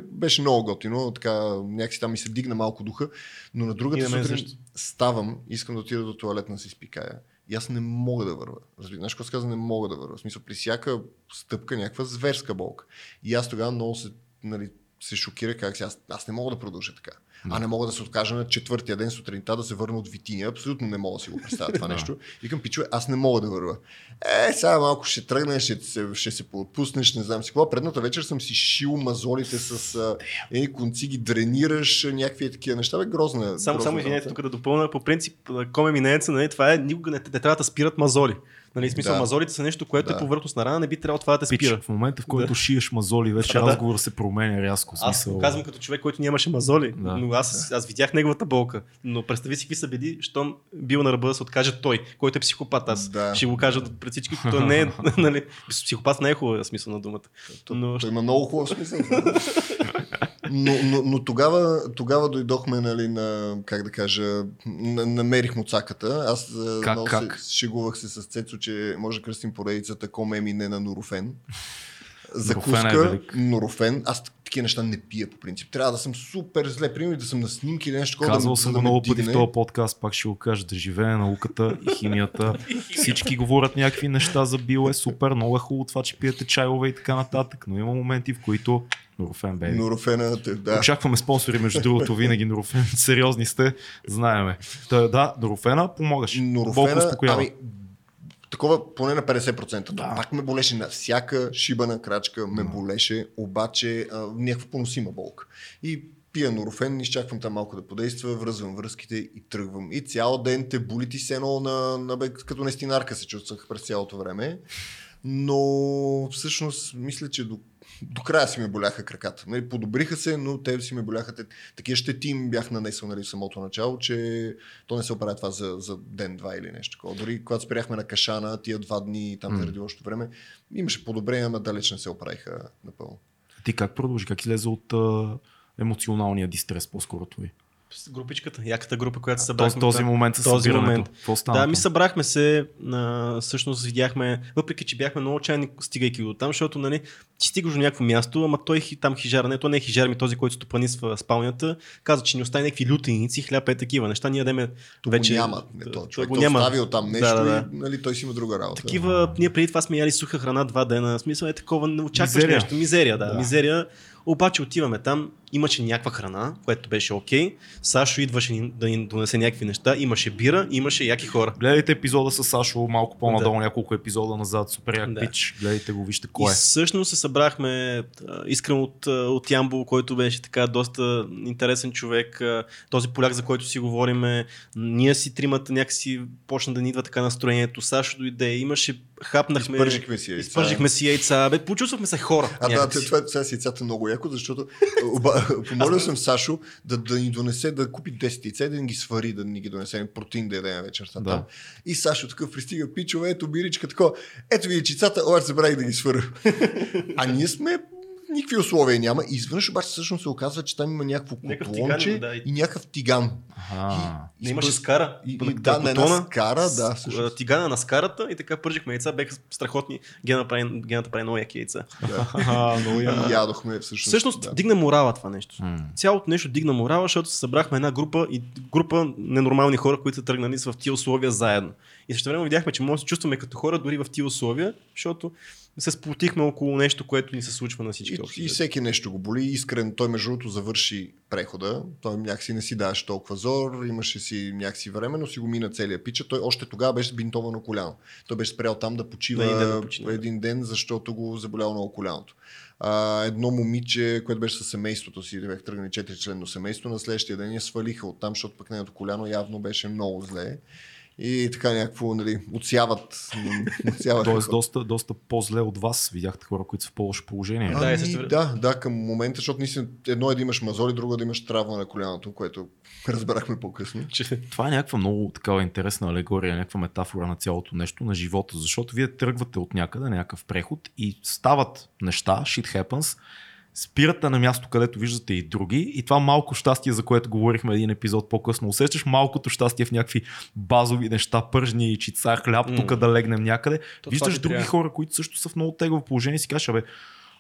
Беше много готино. Така, някакси там ми се дигна малко духа. Но на другата сутрин също. ставам, искам да отида до туалетна си спикая. И аз не мога да върва. Разбира, знаеш какво се казва? Не мога да върва. В смисъл, при всяка стъпка някаква зверска болка. И аз тогава много се, нали, се шокира как си, аз, аз не мога да продължа така. А не мога да се откажа на четвъртия ден сутринта да се върна от Витиня. Абсолютно не мога да си го представя това *laughs* нещо. Викам, пичове, аз не мога да върва. Е, сега малко ще тръгнеш, ще се, ще се поотпуснеш, не знам си какво. Предната вечер съм си шил мазолите с едни конци, ги дренираш, някакви такива неща. Бе, грозна. Само, грозна само извинете тук да допълня. По принцип, коме минееца, нали, това е, никога не, не трябва да спират мазоли. Нали, смисъл, Да. мазолите са нещо, което Да. е повърхност на рана, не би трябвало това да те Пич, спира. в момента, в който Да. шиеш мазоли, вече Да, *laughs* да. разговор се променя рязко. Аз Смисъл... го казвам като човек, който нямаше мазоли, Да. но аз, аз видях неговата болка. Но представи си какви са беди, щом бил на ръба да се откаже той, който е психопат. Аз Да. ще го кажа пред всички, той не е, *laughs* нали, психопат не е хубав смисъл на думата. Но- то има много хубав смисъл. *laughs* но, но, но тогава, тогава дойдохме нали, на, как да кажа, на, намерих муцаката. Аз а, Как, много как? Се, шегувах се с Цецо, че може да кръстим поредицата Коме мине на Нурофен. Закуска, е велик. Нурофен. Аз такива неща не пия по принцип. Трябва да съм супер зле. Примерно да съм на снимки или нещо такова. Казвал да, съм да много пъти в този подкаст, пак ще го кажа, да живее науката и химията. Всички говорят някакви неща за био е супер, много е хубаво това, че пиете чайове и така нататък, но има моменти, в които Нурофен бе. Нурофена, те- да. Очакваме спонсори, между другото, винаги Нурофен. Сериозни сте, знаеме. Та, да, Нурофена помогаш. Успокоява. ами, такова поне на 50%. Да. Да. Пак ме болеше на всяка шибана крачка, ме болеше, обаче а, някаква поносима болка. И пия норофен, изчаквам там малко да подейства, връзвам връзките и тръгвам. И цял ден те боли ти се едно на, на бе, като нестинарка се чувствах през цялото време. Но всъщност мисля, че до, до края си ме боляха краката. Нали, подобриха се, но те си ме боляха. Те, такива щети им бях нанесъл нали, в самото начало, че то не се оправя това за, за ден-два или нещо такова. Дори когато спряхме на Кашана, тия два дни там заради лошото време, имаше подобрение, но далеч не се оправиха напълно. Ти как продължи? Как излезе от а, емоционалния дистрес по-скоро твой? Групичката, яката група, която се Този, събрахме. този там. момент с този момент. Да, ми събрахме се, а, всъщност видяхме, въпреки че бяхме много отчаяни, стигайки до там, защото нали, ти стигаш до някакво място, ама той хи- там хижар, не, той не е хижар, ми този, който стопанисва спалнята, каза, че ни остави някакви лютеници, хляб е такива неща, ние дадеме То вече... го няма. Не, то, той човек го го няма. оставил там нещо Да, да, да. и нали, той си има друга работа. Такива, ние преди това сме яли суха храна два дена, в смисъл е такова, не очакваш Мизерия. нещо, мизерия, да, Да. мизерия. Обаче отиваме там, имаше някаква храна, което беше окей. Сашо идваше да ни донесе някакви неща, имаше бира, имаше яки хора. Гледайте епизода с Сашо малко по-надолу, няколко епизода назад, супер як Да. пич. Гледайте го, вижте кой И е. всъщност се събрахме Искрен от, от Ямбол, който беше така доста интересен човек. Този поляк, за който си говориме. Ние си тримата някакси почна да ни идва така настроението. Сашо дойде, имаше, хапнахме. Изпържихме си яйца. Изпържихме си яйца. Бе, почувствахме се хора. А да, някакси. те- това сега си яйцата много яко, защото оба, *laughs* помолил съм Сашо да, да ни донесе, да купи 10 яйца и да ни ги свари, да ни ги донесе протеин да ядем вечерта. Да. Да. И Сашо такъв пристига, пичове, ето биричка, тако, ето ви яйцата, обаче забравих да ги сваря. *laughs* а ние сме никакви условия няма. Изведнъж обаче всъщност се оказва, че там има някакво котлонче да, и- и някакъв тиган. Ага. Не имаше скара. И, на- и, да, на една котона, скара, да. всъщност. Тигана на скарата и така пържихме яйца, беха страхотни. Гена прави, гената прави много яки яйца. *laughs* И ядохме всъщност. Всъщност да. дигна морала това нещо. М. Цялото нещо дигна морала, защото се събрахме една група и група ненормални хора, които са тръгнали в тия условия заедно. И също време видяхме, че може да се чувстваме като хора дори в тия условия, защото се сплотихме около нещо, което ни се случва на всички. И, и всеки нещо го боли. Искрен, той между другото завърши прехода. Той някакси не си даваше толкова зор, имаше си някакси време, но си го мина целия пича. Той още тогава беше бинтовано коляно. Той беше спрял там да почива един ден да почине. един ден, защото го заболял много коляното. А, едно момиче, което беше със семейството си, бях тръгнали 4 членно семейство, на следващия ден я свалиха оттам, защото пък нейното коляно явно беше много зле. И така някакво, нали, отсяват. отсяват Тоест доста, доста по-зле от вас. Видяхте хора, които са в по-лошо положение. Да, и Ами, също време- да, да, към момента, защото наистина едно е да имаш мазоли, друго е да имаш травма на коляното, което *laughs* разбрахме по-късно. Че- Това е някаква много такава интересна алегория, някаква метафора на цялото нещо, на живота, защото вие тръгвате от някъде, някакъв преход и стават неща, shit happens, спирате на място, където виждате и други и това малко щастие, за което говорихме един епизод по-късно, усещаш малкото щастие в някакви базови неща, пържни, чица, хляб, М. тук да легнем някъде. То Виждаш други трябва. хора, които също са в много тегаво положение и си кажеш, абе,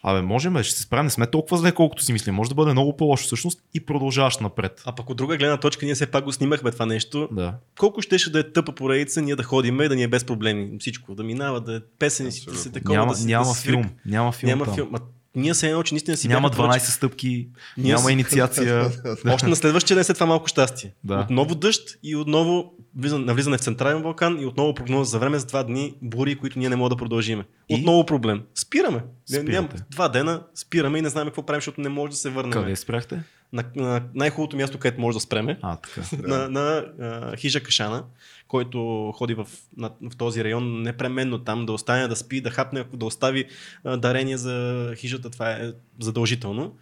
Абе, можем, ще се справим, не сме толкова зле, колкото си мислим. Може да бъде много по-лошо всъщност и продължаваш напред. А пък от друга гледна точка, ние все пак го снимахме това нещо. Да. Колко щеше да е тъпа поредица, ние да ходим и да ни е без проблеми. Всичко, да минава, да е песен, да си Абсолютно. такова, няма да си, няма да филм. Няма филм. Няма там. филм. Ние се едно, че наистина си Няма бяхме 12 поръчали. стъпки, Ние няма инициация. *laughs* Още на следващия ден след това малко щастие. Да. Отново дъжд и отново влизане, навлизане в централен вулкан и отново прогноза за време за два дни бури, които ние не можем да продължиме. И? Отново проблем. Спираме. Не- Спирате. Ням, два дена спираме и не знаем какво правим, защото не може да се върнем. Къде спряхте? На, на най-хубавото място, където може да спреме. А, така. на, на а, хижа Кашана, който ходи в, на, в този район непременно там, да остане да спи, да хапне, да остави а, дарение за хижата, това е задължително.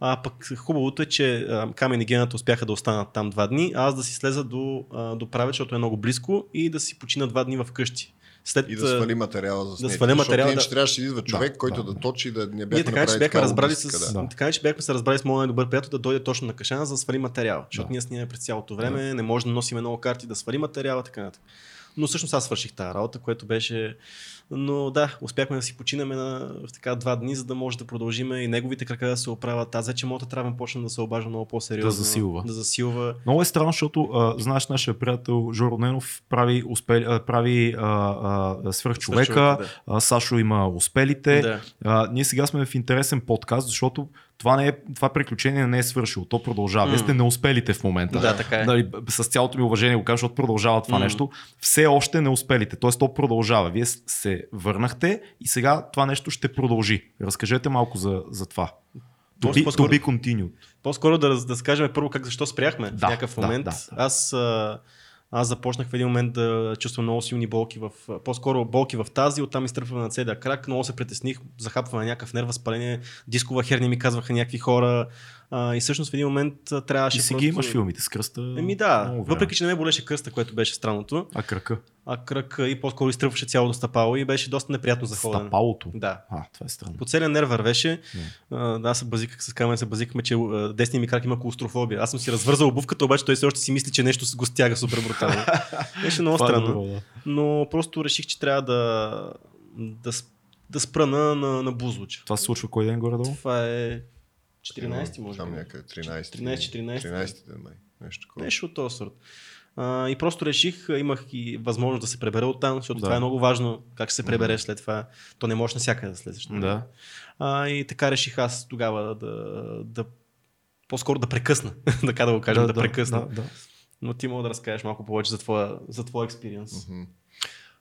А пък хубавото е, че Камен и Гената успяха да останат там два дни, а аз да си слеза до, до правец, защото е много близко и да си почина два дни в къщи. След, И да свали материала за снег. свали материала, да. трябваше да идва човек, Да, който да, да, точи, да не ние бяхме така че бяхме разбрали с, да. Да. така че бяхме се разбрали с моят добър приятел да дойде точно на Кашана, за да свали материал. Защото Да. ние снимаме през цялото време, не може да носим много карти, да свали материала, така нататък. Но всъщност аз свърших тази работа, което беше... Но да, успяхме да си починем на така два дни, за да може да продължим и неговите крака да се оправят. Аз вече моята травма почна да се обажда много по-сериозно. Да засилва. Да засилва. Много е странно, защото а, знаеш, нашия приятел Жоро Ненов прави, успели, а, прави а, а, свръхчовека, Свръхчовека, а, Сашо има успелите. Да. А, ние сега сме в интересен подкаст, защото това, не е, това приключение не е свършило. То продължава. Вие М. сте неуспелите в момента. Да, така е. Б- с цялото ми уважение го кажа, защото продължава това М. нещо. Все още не успелите. Тоест то продължава. Вие с- се върнахте и сега това нещо ще продължи. Разкажете малко за, за това. To be, по-скоро- to be continued. По-скоро да, да скажем първо как защо спряхме Да, в някакъв да, момент. да, да. Аз, а, аз започнах в един момент да чувствам много силни болки в, по-скоро болки в тази, оттам изтръпване на целия крак, много се притесних, захапване на някакъв нерв, възпаление, дискова херния ми казваха някакви хора а, и всъщност в един момент трябваше И си просто... ги имаш филмите с кръста. Еми да, въпреки че не ме болеше кръста, което беше странното, А кръка? а кръг и по-скоро изтръпваше цялото стъпало и беше доста неприятно за ходене. Стъпалото. Да. А, това е странно. По целия нерв вървеше. А, Аз се базиках с камера, се базикахме, че десния ми крак има клаустрофобия. Аз съм си развързал обувката, обаче той все още си мисли, че нещо го стяга супер брутално. *laughs* Беше много е странно. добро, да. Но просто реших, че трябва да, да, да спра на, на, на Бузлуч. Това се случва кой ден горе-долу? Това е 14 може Там някъде 13. 13-14. 13 ден, май. Нещо такова. Нещо от този сорт. А, и просто реших, имах и възможност да се пребера оттам, защото Да. това е много важно, как се пребереш след това. То не можеш навсякъде да слезеш. нали? Да. А, и така реших аз тогава да, да по-скоро да прекъсна, *laughs* така да го кажем, да, да, прекъсна. Да, да. Но ти мога да разкажеш малко повече за твоя, за твоя експириенс. Мгм.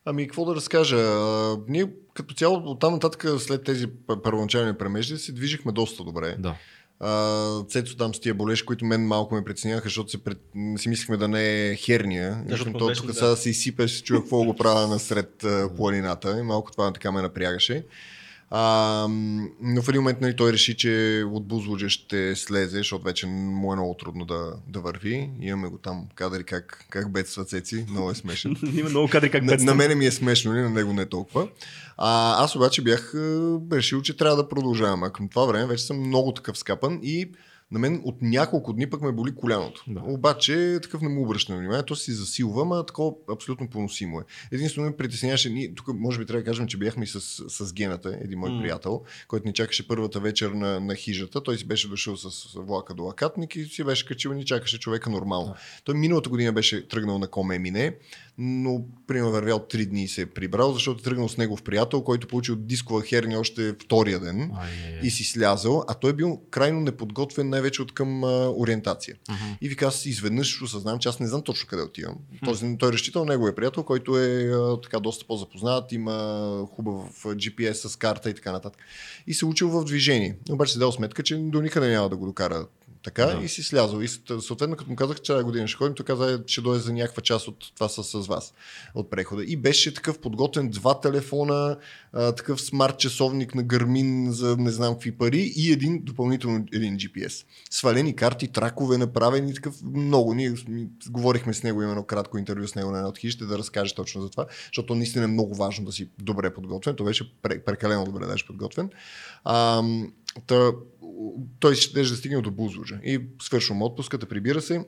Ами, какво да разкажа? А, ние като цяло от там нататък след тези първоначални премежди се движихме доста добре. да. А, Цецо там с тия болеш, които мен малко ме преценяха, защото се пред... си мислихме да не е херния. защото Защото то тук да. сега да се изсипе, ще чуя какво го правя насред планината и малко това така ме напрягаше. А, но в един момент нали, той реши, че от Бузлуджа ще слезе, защото вече му е много трудно да, да върви. Имаме го там кадри как, как бедства Цеци, много е смешен. *laughs* Има много кадри как на, бедства. на мене ми е смешно, нали, на него не толкова. А, аз обаче бях е, решил, че трябва да продължавам. А към това време вече съм много такъв скапан и на мен от няколко дни пък ме боли коляното. Да. Обаче такъв не му обръщам внимание, то си засилва, ама такова абсолютно поносимо е. Единствено ме притесняваше, ние, тук може би трябва да кажем, че бяхме и с, с Гената, един мой М. приятел, който ни чакаше първата вечер на, на хижата. Той си беше дошъл с влака до Лакатник и си беше качил и ни чакаше човека нормално. Той миналата година беше тръгнал на Комемине, но примерно вървял три дни и се е прибрал, защото е тръгнал с негов приятел, който получил дискова херния още втория ден Ай, и си слязал, а той е бил крайно неподготвен най-вече от към а, ориентация. Мгм. И вика, аз изведнъж осъзнавам, че аз не знам точно къде отивам. Този, той е разчитал неговия приятел, който е а, така доста по-запознат, има хубав а, GPS с карта и така нататък. И се учил в движение. Обаче си дал сметка, че до никъде няма да го докара така Да. и си слязал. И съответно, като му казах, че тази година ще ходим, той каза, че дойде за някаква част от това с, с вас, от прехода. И беше такъв подготвен два телефона, а, такъв смарт часовник на Гармин за не знам какви пари и един допълнително един GPS. Свалени карти, тракове направени, такъв много. Ние говорихме с него, именно кратко интервю с него на една от хижите, да разкаже точно за това, защото наистина е много важно да си добре подготвен. Той беше пре- прекалено добре даже подготвен. А, та, той ще да стигне до Бузлуджа. И свършвам отпуската, прибира се.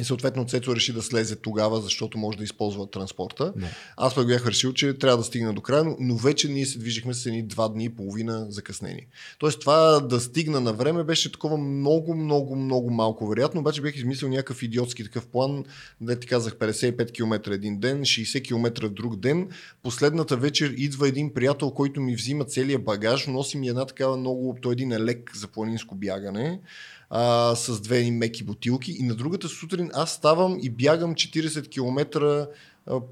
И съответно Цецо реши да слезе тогава, защото може да използва транспорта. Да. Аз пък бях решил, че трябва да стигна до края, но- но вече ние се движихме с едни два дни и половина закъснени. Тоест това да стигна на време беше такова много, много, много малко вероятно, обаче бях измислил някакъв идиотски такъв план, да ти казах 55 км един ден, 60 км друг ден. Последната вечер идва един приятел, който ми взима целия багаж, носи ми една такава много, той един е лек за планинско бягане а, с две меки бутилки и на другата сутрин аз ставам и бягам 40 км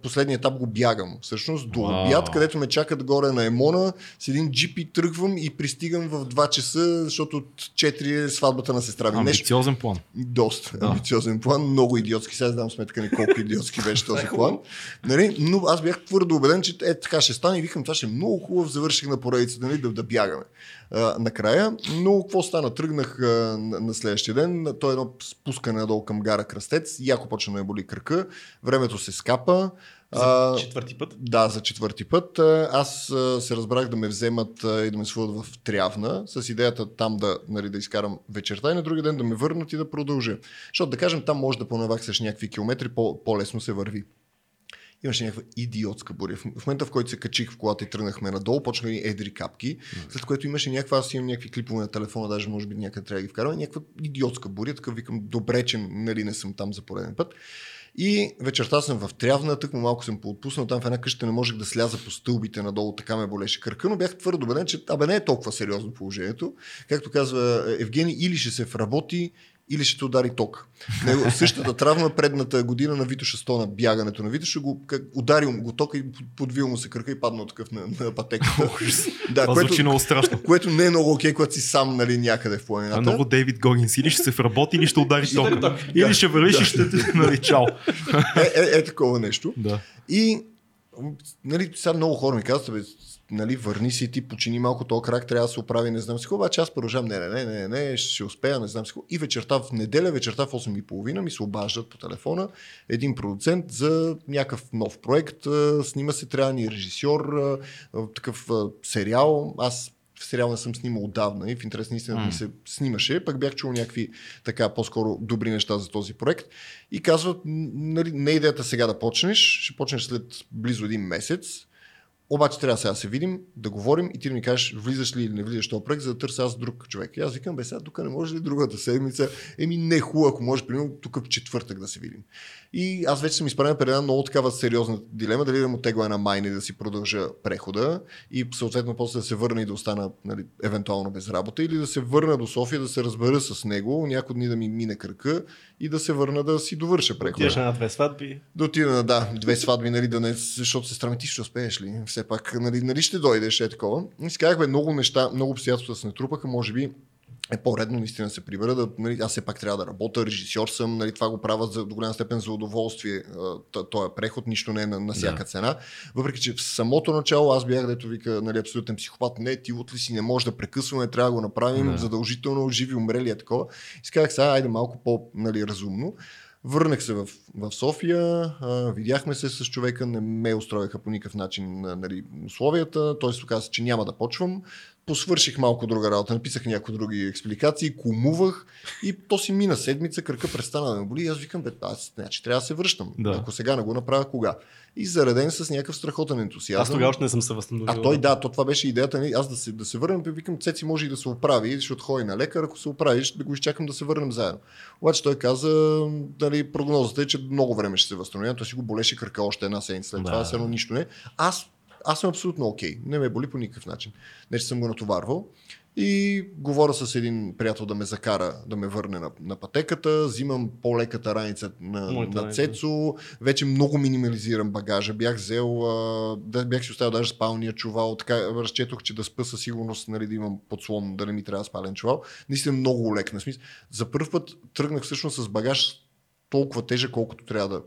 последния етап го бягам. Всъщност до Вау. обяд, където ме чакат горе на Емона, с един джип и тръгвам и пристигам в 2 часа, защото от 4 е сватбата на сестра ми. Амбициозен план. доста Да. амбициозен план, много идиотски. Сега знам сметка ни колко идиотски беше този план. Нали? Но аз бях твърдо убеден, че е, така ще стане и викам, това ще е много хубав, завърших на поредицата, нали, да, да бягаме. А, накрая, но какво стана? Тръгнах а, на, на следващия ден, то е едно спускане надолу към гара Кръстец, яко почна да ме боли кръка, времето се скапа. За четвърти път. Да, за четвърти път. А, Аз а, се разбрах да ме вземат а, и да ме сводят в Трявна, с идеята там да, нали, да изкарам вечерта и на другия ден да ме върнат и да продължа. Защото да кажем, там може да понаваксаш някакви километри, по- по-лесно се върви. Имаше някаква идиотска буря. В момента, в който се качих в колата и тръгнахме надолу, почнаха и едри капки, след което имаше някаква, аз имам някакви клипове на телефона, даже може би някъде трябва да ги вкарам, някаква идиотска буря, така викам, добре, че нали, не съм там за пореден път. И вечерта съм в Трявна, тък му малко съм поотпуснал, там в една къща не можех да сляза по стълбите надолу, така ме болеше кръка, но бях твърдо убеден, че абе не е толкова сериозно положението. Както казва Евгений, или ще се вработи, или ще те удари ток. Него, същата травма предната година на Витоша 100 на бягането на Витоша го как, ударил го тока и подвил му се кръка и паднал такъв на, на пътеката. да, Това звучи много страшно. което не е много окей, когато си сам нали, някъде в планината. А много Дейвид Гогинс. Или ще се вработи, или ще удари тока. ток. Или ще вървиш и ще... Нали, чао. Е, е, е, такова нещо. Да. И нали, сега много хора ми казват, нали, върни си ти, почини малко този крак, трябва да се оправи, не знам си какво, обаче аз продължавам, не, не, не, не, не, ще успея, не знам си какво. И вечерта в неделя, вечерта в 8.30 ми се обаждат по телефона един продуцент за някакъв нов проект, снима се трябва ни режисьор, а, а, такъв сериал, аз в сериал не съм снимал отдавна и в интерес на истината ми се снимаше, пък бях чул някакви така по-скоро добри неща за този проект и казват, нали, не е идеята сега да почнеш, ще почнеш след близо един месец, обаче трябва сега да се видим, да говорим и ти да ми кажеш влизаш ли или не влизаш в този проект, за да търся аз друг човек. И аз викам, бе сега тук не може ли другата седмица? Еми не хубаво, ако може, примерно тук в четвъртък да се видим. И аз вече съм изправен пред една много такава сериозна дилема, дали да му тегла една майна и да си продължа прехода и съответно после да се върна и да остана нали, евентуално без работа или да се върна до София, да се разбера с него, някои дни да ми мине кръка и да се върна да си довърша прехода. Отиваш на две сватби. Да отида на да, две сватби, нали, да не, защото се страми, ти ще успееш ли? Все пак, нали, нали ще дойдеш, е такова. И си казах, бе, много неща, много обстоятелства се натрупаха, може би е по-редно наистина да се прибера. Да, нали, аз все пак трябва да работя, режисьор съм, нали, това го правя за, до голяма степен за удоволствие. Той е преход, нищо не е на, на всяка да. цена. Въпреки, че в самото начало аз бях, дето вика, нали, абсолютен психопат, не, ти от ли си не може да прекъсваме, трябва да го направим, да. задължително, живи, умрели е такова. И си казах, сега, айде малко по-разумно. Нали, Върнах се в, в София, а, видяхме се с човека, не ме устроиха по никакъв начин нали, условията. Той се каза, че няма да почвам посвърших малко друга работа, написах някои други експликации, кумувах и то си мина седмица, кръка престана да ме боли и аз викам, бе, аз значи, трябва да се връщам. Да. Ако сега не го направя, кога? И зареден с някакъв страхотен ентусиазъм. Аз тогава още не съм се възстановил. А той да, то това беше идеята ни. Аз да се, да се върнем, викам, Цеци може и да се оправи, защото ходи на лекар, ако се оправиш, да го изчакам да се върнем заедно. Обаче той каза, дали прогнозата е, че много време ще се възстановя. Той си го болеше кръка още една седмица след да. това, все едно нищо не. Аз аз съм абсолютно окей. Okay. Не ме боли по никакъв начин. Не, че съм го натоварвал. И говоря с един приятел да ме закара, да ме върне на, на пътеката, взимам по-леката раница на, на Цецо, вече много минимализирам багажа, бях взел, а, да, бях си оставил даже спалния чувал, така разчетох, че да спа със сигурност, нали, да имам подслон, да не ми трябва спален чувал. Наистина много лекна. Смисъл, за първ път тръгнах всъщност с багаж толкова тежък, колкото трябва да,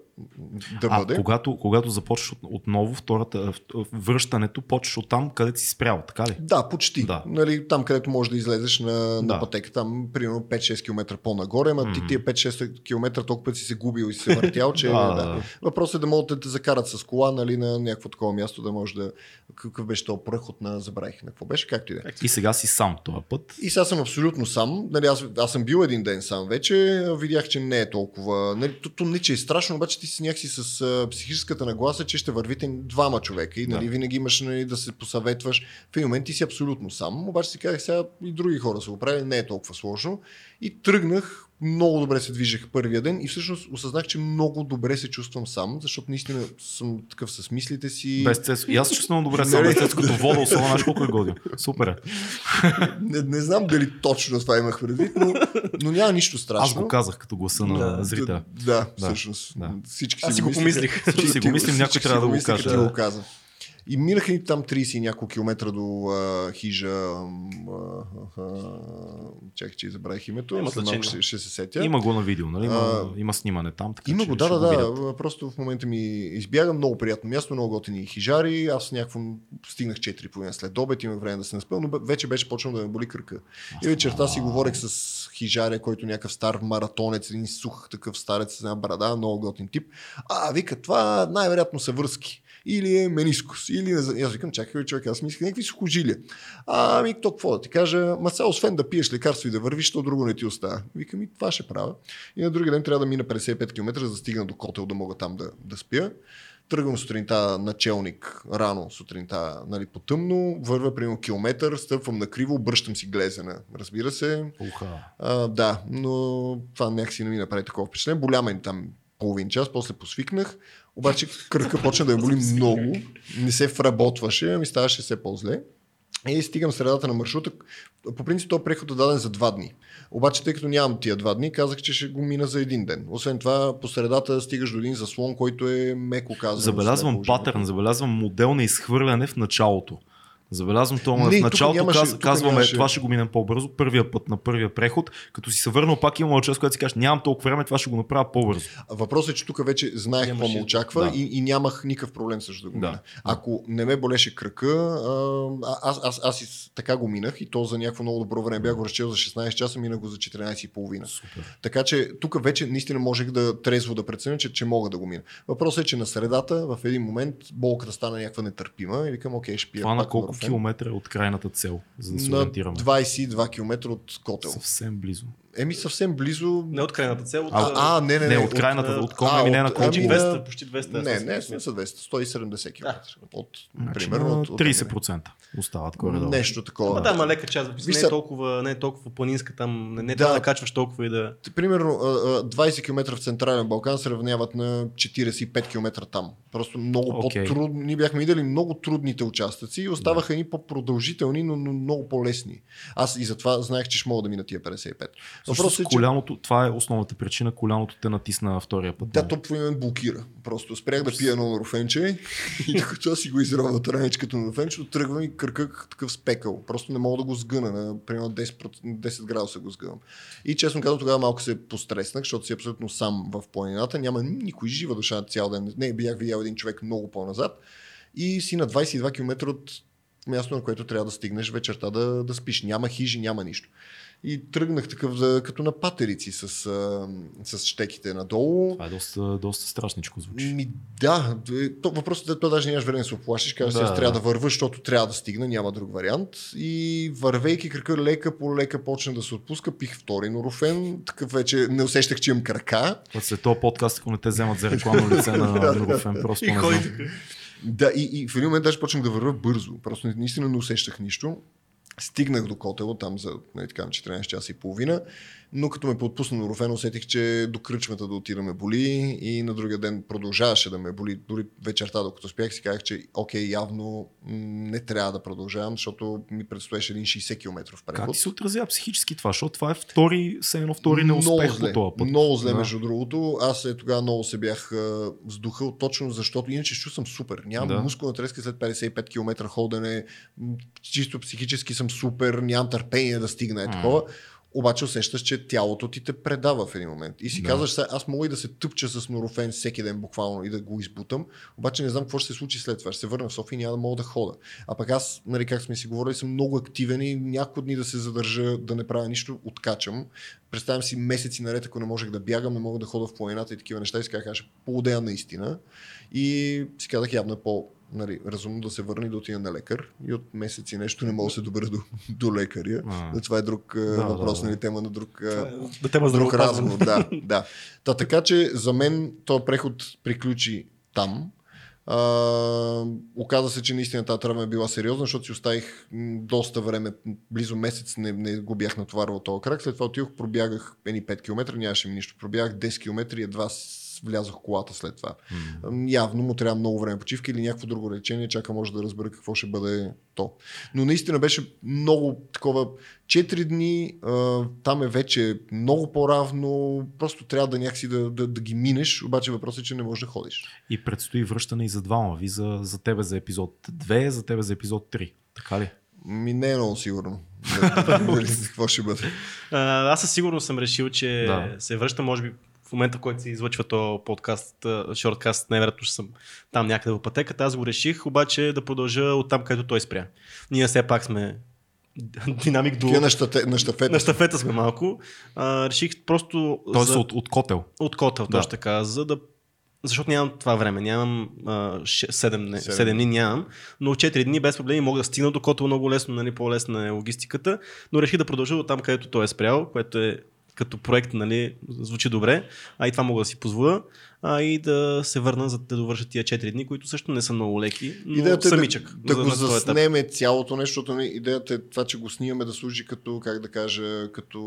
да а, бъде. Когато, когато започваш от, отново втората, връщането, почваш от там, където си спрял, така ли? Да, почти. Да. Нали, там, където можеш да излезеш на, да. на пътека, там примерно 5-6 км по-нагоре, ама mm-hmm. ти тия 5-6 км толкова път си се губил и си се въртял, че *laughs* да, да. Въпросът е да могат да те закарат с кола нали, на някакво такова място, да може да... Какъв беше този пръход на... Забравих на какво беше, както и да е. И сега си сам този път. И сега съм абсолютно сам. Нали, аз, аз съм бил един ден сам вече, видях, че не е толкова... Нали, то, то не, че е страшно, обаче ти си някакси с а, психическата нагласа, че ще вървите двама човека и нали, да. винаги имаш нали, да се посъветваш. В един момент ти си абсолютно сам, обаче си казах сега и други хора са го правили, не е толкова сложно. И тръгнах много добре се движех първия ден и всъщност осъзнах, че много добре се чувствам сам, защото наистина съм такъв с мислите си. Без цец. И аз се чувствам добре сам, без цец, като вода, особено знаеш колко е годин. Супер е. Не, не, знам дали точно това имах предвид, но, но няма нищо страшно. Аз го казах като гласа на да, зрителя. Да, да, всъщност. Да. Всички аз си го помислих. Всички си го мислим, някой трябва да го каже. Да. го каза. И минаха и там 30 и няколко километра до а, хижа. А, а, чакай, че забравих името. Има значение. Ще, ще се сетя. Има го на видео, нали? Има, а, има снимане там. Така, има го, да, да, да. Просто в момента ми избягам. Много приятно място, много готини хижари. Аз някакво стигнах 4 половина след обед, имах време да се наспя, но вече беше почнал да ме боли кръка. И вечерта си говорех с хижаря, който е някакъв стар маратонец, един сух такъв старец с една брада, много готин тип. А, вика, това най-вероятно са връзки или е менискус, или не знам. Аз викам, чакай, човек, аз мислях някакви сухожилия. А, ами, то какво да ти кажа, ма сега, освен да пиеш лекарство и да вървиш, то друго не ти остава. Викам, и това ще правя. И на другия ден трябва да мина 55 км, за да стигна до котел, да мога там да, да спя. Тръгвам сутринта началник, рано сутринта, нали, по тъмно, вървя примерно километър, стъпвам на криво, обръщам си глезена, разбира се. Уха. А, да, но това някакси не ми направи такова впечатление. Боляме там половин час, после посвикнах, обаче кръка почна да я боли много, не се вработваше, ми ставаше все по-зле. И стигам средата на маршрута. По принцип, то преход е даден за два дни. Обаче, тъй като нямам тия два дни, казах, че ще го мина за един ден. Освен това, по средата стигаш до един заслон, който е меко казано. Забелязвам патърн, забелязвам модел на изхвърляне в началото. Забелязвам това. В началото нямаше, каз, казваме, нямаше... това ще го минем по-бързо, първия път на първия преход, като си се върнал, пак имало част, когато си кажеш, нямам толкова време, това ще го направя по-бързо. Въпросът е, че тук вече знаех какво ме очаква да. и, и, нямах никакъв проблем също да го да. мина. Ако не ме болеше кръка, а, аз, аз, аз, аз така го минах и то за някакво много добро време бях го разчел за 16 часа, минах го за 14,5. Супер. Така че тук вече наистина можех да трезво да преценя, че, че мога да го мина. Въпросът е, че на средата в един момент болката стана някаква нетърпима и викам, окей, ще пия. Това на колко километра от крайната цел, за да се ориентираме? 22 км от Котел. Съвсем близо. Еми съвсем близо. Не от крайната цел. От... А, а, не, не, не. от крайната, от, от Коме, не на. Почти 200, почти 200. Не, не, не са 200, 170 км. Да. От, значи, примерно, от, от 30% остават горе-долу. Нещо такова. Да, ма лека част. Не е толкова, не е толкова планинска там, не, не да, трябва да качваш толкова и да... Примерно 20 км в Централен Балкан се равняват на 45 км там. Просто много okay. по-трудно. Ние бяхме видели много трудните участъци и оставаха да. ни по-продължителни, но, но много по-лесни. Аз и затова знаех, че ще мога да мина тия 55. Въпросът е, че коляното, това е основната причина, коляното те натисна втория път. Да, то по мен блокира. Просто спрях да пия едно норофенче *laughs* и докато си го изровя от раничката на норофенчето, тръгвам и кръках такъв спекъл. Просто не мога да го сгъна. На примерно 10, 10 градуса го сгъвам. И честно казвам, тогава малко се постреснах, защото си абсолютно сам в планината. Няма никой жива душа цял ден. Не, бях видял един човек много по-назад. И си на 22 км от място, на което трябва да стигнеш вечерта да, да спиш. Няма хижи, няма нищо. И тръгнах такъв за, като на патерици с, с щеките надолу. Това е доста, доста страшничко звучи. Ми, да, е, то, въпросът е, то даже нямаш време да се оплашиш, казваш, Да, трябва да. да вървя, защото трябва да стигна, няма друг вариант. И вървейки крака лека по лека почна да се отпуска, пих втори норофен, такъв вече не усещах, че имам крака. След този подкаст, ако не те вземат за рекламно лице на *laughs* Норофен, просто не. Да, и, и в един момент даже почнах да вървя бързо. Просто наистина не усещах нищо. Стигнах до Котело там за нали, така, 14 часа и половина, но като ме подпусна Норофен, усетих, че до кръчмата да отираме боли и на другия ден продължаваше да ме боли. Дори вечерта, докато спях, си казах, че окей, явно не трябва да продължавам, защото ми предстоеше един 60 км Как преход. ти се отразява психически това? Защото това е втори, все едно втори неуспех по този път. Много зле, Да. между другото. Аз е тогава много се бях а, вздухал, точно защото иначе съм супер. Нямам Да. мускулна треска след 55 км ходене, чисто психически съм супер, нямам търпение да стигна е такова. Обаче усещаш, че тялото ти те предава в един момент. И си Да. казваш, аз мога и да се тъпча с норофен всеки ден буквално и да го избутам, обаче не знам какво ще се случи след това. Ще се върна в София и няма да мога да хода. А пък аз, нали, как сме си говорили, съм много активен и няколко дни да се задържа, да не правя нищо, откачам. Представям си месеци наред, ако не можех да бягам, не мога да хода в планината и такива неща. И си казах, аз ще наистина. И си казах, явно е по нали, разумно да се върне и да отида на лекар. И от месеци нещо не мога да се добра до, до лекаря. А. Това е друг да, въпрос, да. нали, тема на друг, Да тема друг разговор. Да, да. Та, така че за мен този преход приключи там. А, оказа се, че наистина тази травма е била сериозна, защото си оставих доста време, близо месец не, не го бях натоварвал този крак. След това отидох, пробягах едни 5 км, нямаше ми нищо. Пробягах 10 км и едва влязох в колата след това. М, Явно му трябва много време почивка или някакво друго лечение, чака може да разбера какво ще бъде то. Но наистина беше много такова. 4 дни, а, там е вече много по-равно, просто трябва да някакси да, да, да ги минеш, обаче въпросът е, че не можеш да ходиш. И предстои връщане и за двама ви, за, за тебе за епизод 2, за тебе за епизод 3. Така ли? Ми не е много сигурно. Дали *laughs* Какво ще бъде? А, аз със сигурност съм решил, че да. се връщам, може би в момента, в който се излъчва този подкаст, а, шорткаст, най-вероятно ще съм там някъде в пътеката. Аз го реших, обаче да продължа от там, където той спря. Ние все пак сме динамик до... На, щафе, на щафета. На щафета сме малко. А, реших просто Тоест за... от, от котел. от котел, Да. точно така, за да защото нямам това време, нямам 7 Седем. 7 дни нямам, но 4 дни без проблеми мога да стигна до котел много лесно, нали, по-лесна е логистиката, но реших да продължа от там, където той е спрял, което е като проект, нали, звучи добре, а и това мога да си позволя, а и да се върна за да довърша тия 4 дни, които също не са много леки, но Идеята е самичък. да, да за- го този етап. заснеме цялото нещо, защото нали, идеята е това, че го снимаме да служи като, как да кажа, като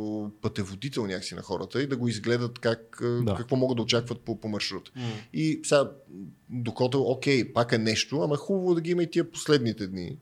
пътеводител някакси на хората и да го изгледат как, Да. да. какво могат да очакват по, по маршрута. М. И сега, докато, окей, пак е нещо, ама хубаво да ги има и тия последните дни.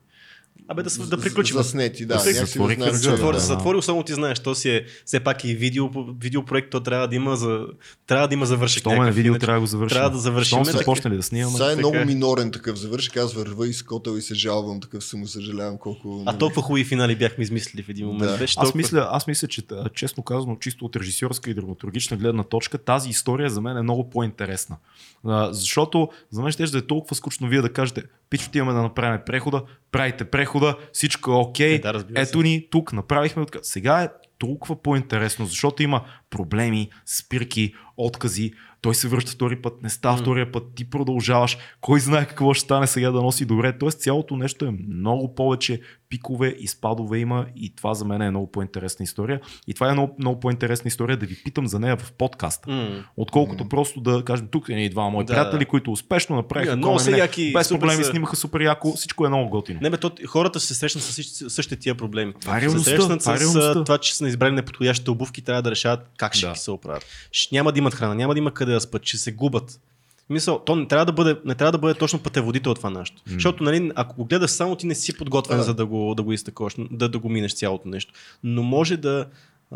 Абе да, да приключим. Заснети, да. Да затвори да. Затвори, да. затвори, особено ти знаеш, то си е все пак и видео, видеопроект, то трябва да има за, трябва да има завършек. Що ме някакъв, видео трябва да го завършим. Трябва да завършим. Щом сме почнали да снимаме. Сега е Така много е. минорен такъв завършик. Аз върва из котел и се жалвам, такъв само съжалявам колко... А толкова хубави финали бяхме измислили в един момент. Да. Беше Аз толкова... мисля, аз мисля, че честно казано, чисто от режисьорска и драматургична гледна точка, тази история за мен е много по-интересна. А, защото за мен ще да е толкова скучно вие да кажете, пич отиваме да направим прехода, правите прехода, всичко е окей, Е, да, ето ни, тук направихме. Сега е толкова по-интересно, защото има проблеми, спирки, откази, той се връща втори път, не става втория път, ти продължаваш, кой знае какво ще стане сега да носи добре. Тоест цялото нещо е много повече пикове и спадове има и това за мен е много по-интересна история. И това е много, много по-интересна история да ви питам за нея в подкаста. М. Отколкото просто да кажем, тук е двама мои Да, приятели, които успешно направиха Yeah, много са яки, без проблеми, са. снимаха супер яко, всичко е много готино. Не, бе, то, хората ще се срещнат с същите, тия проблеми. Това е се срещнат това е с това, че са избрали неподходящите обувки, трябва да решават как ще Да. ги се оправят. Ще, няма да имат храна, няма да има къде да спят, ще се губят. Мисъл, то не трябва да бъде, не трябва да бъде точно пътеводител това нещо. Mm. Защото, нали, ако го гледаш само, ти не си подготвен Да. за да го, да го изтъкош, да, да го минеш цялото нещо. Но може да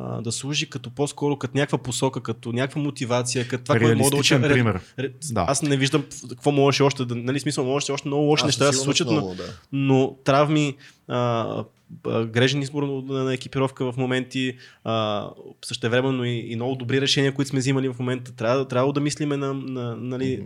а, да служи като по-скоро като някаква посока, като някаква мотивация, като това, което мога да уча. пример. Ре- Да. Аз не виждам какво можеше още да. Нали, смисъл, можеше още много лоши неща да се случат, сигурност но, много, да. но травми, а, грежен избор на, екипировка в моменти, а, същевременно и, и много добри решения, които сме взимали в момента. Трябва, трябва да мислиме на, на нали,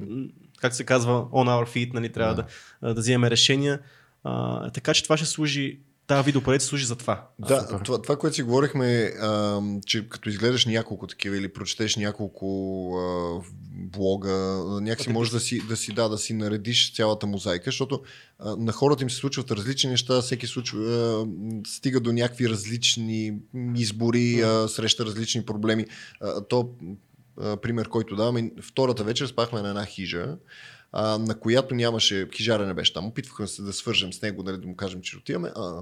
как се казва, on our feet, нали, трябва да, да, да вземем решения. А, така че това ще служи, тази видеопоредица служи за това. Да, това, това, което си говорихме, а, че като изгледаш няколко такива или прочетеш няколко а, блога, някакси можеш да си, да си, да, да си наредиш цялата мозайка, защото а, на хората им се случват различни неща, всеки случва, а, стига до някакви различни избори, а, среща различни проблеми. А, то, а, пример, който даваме, втората вечер спахме на една хижа, а, на която нямаше, хижара не беше там. Опитвахме се да свържем с него, нали, да му кажем, че отиваме. А,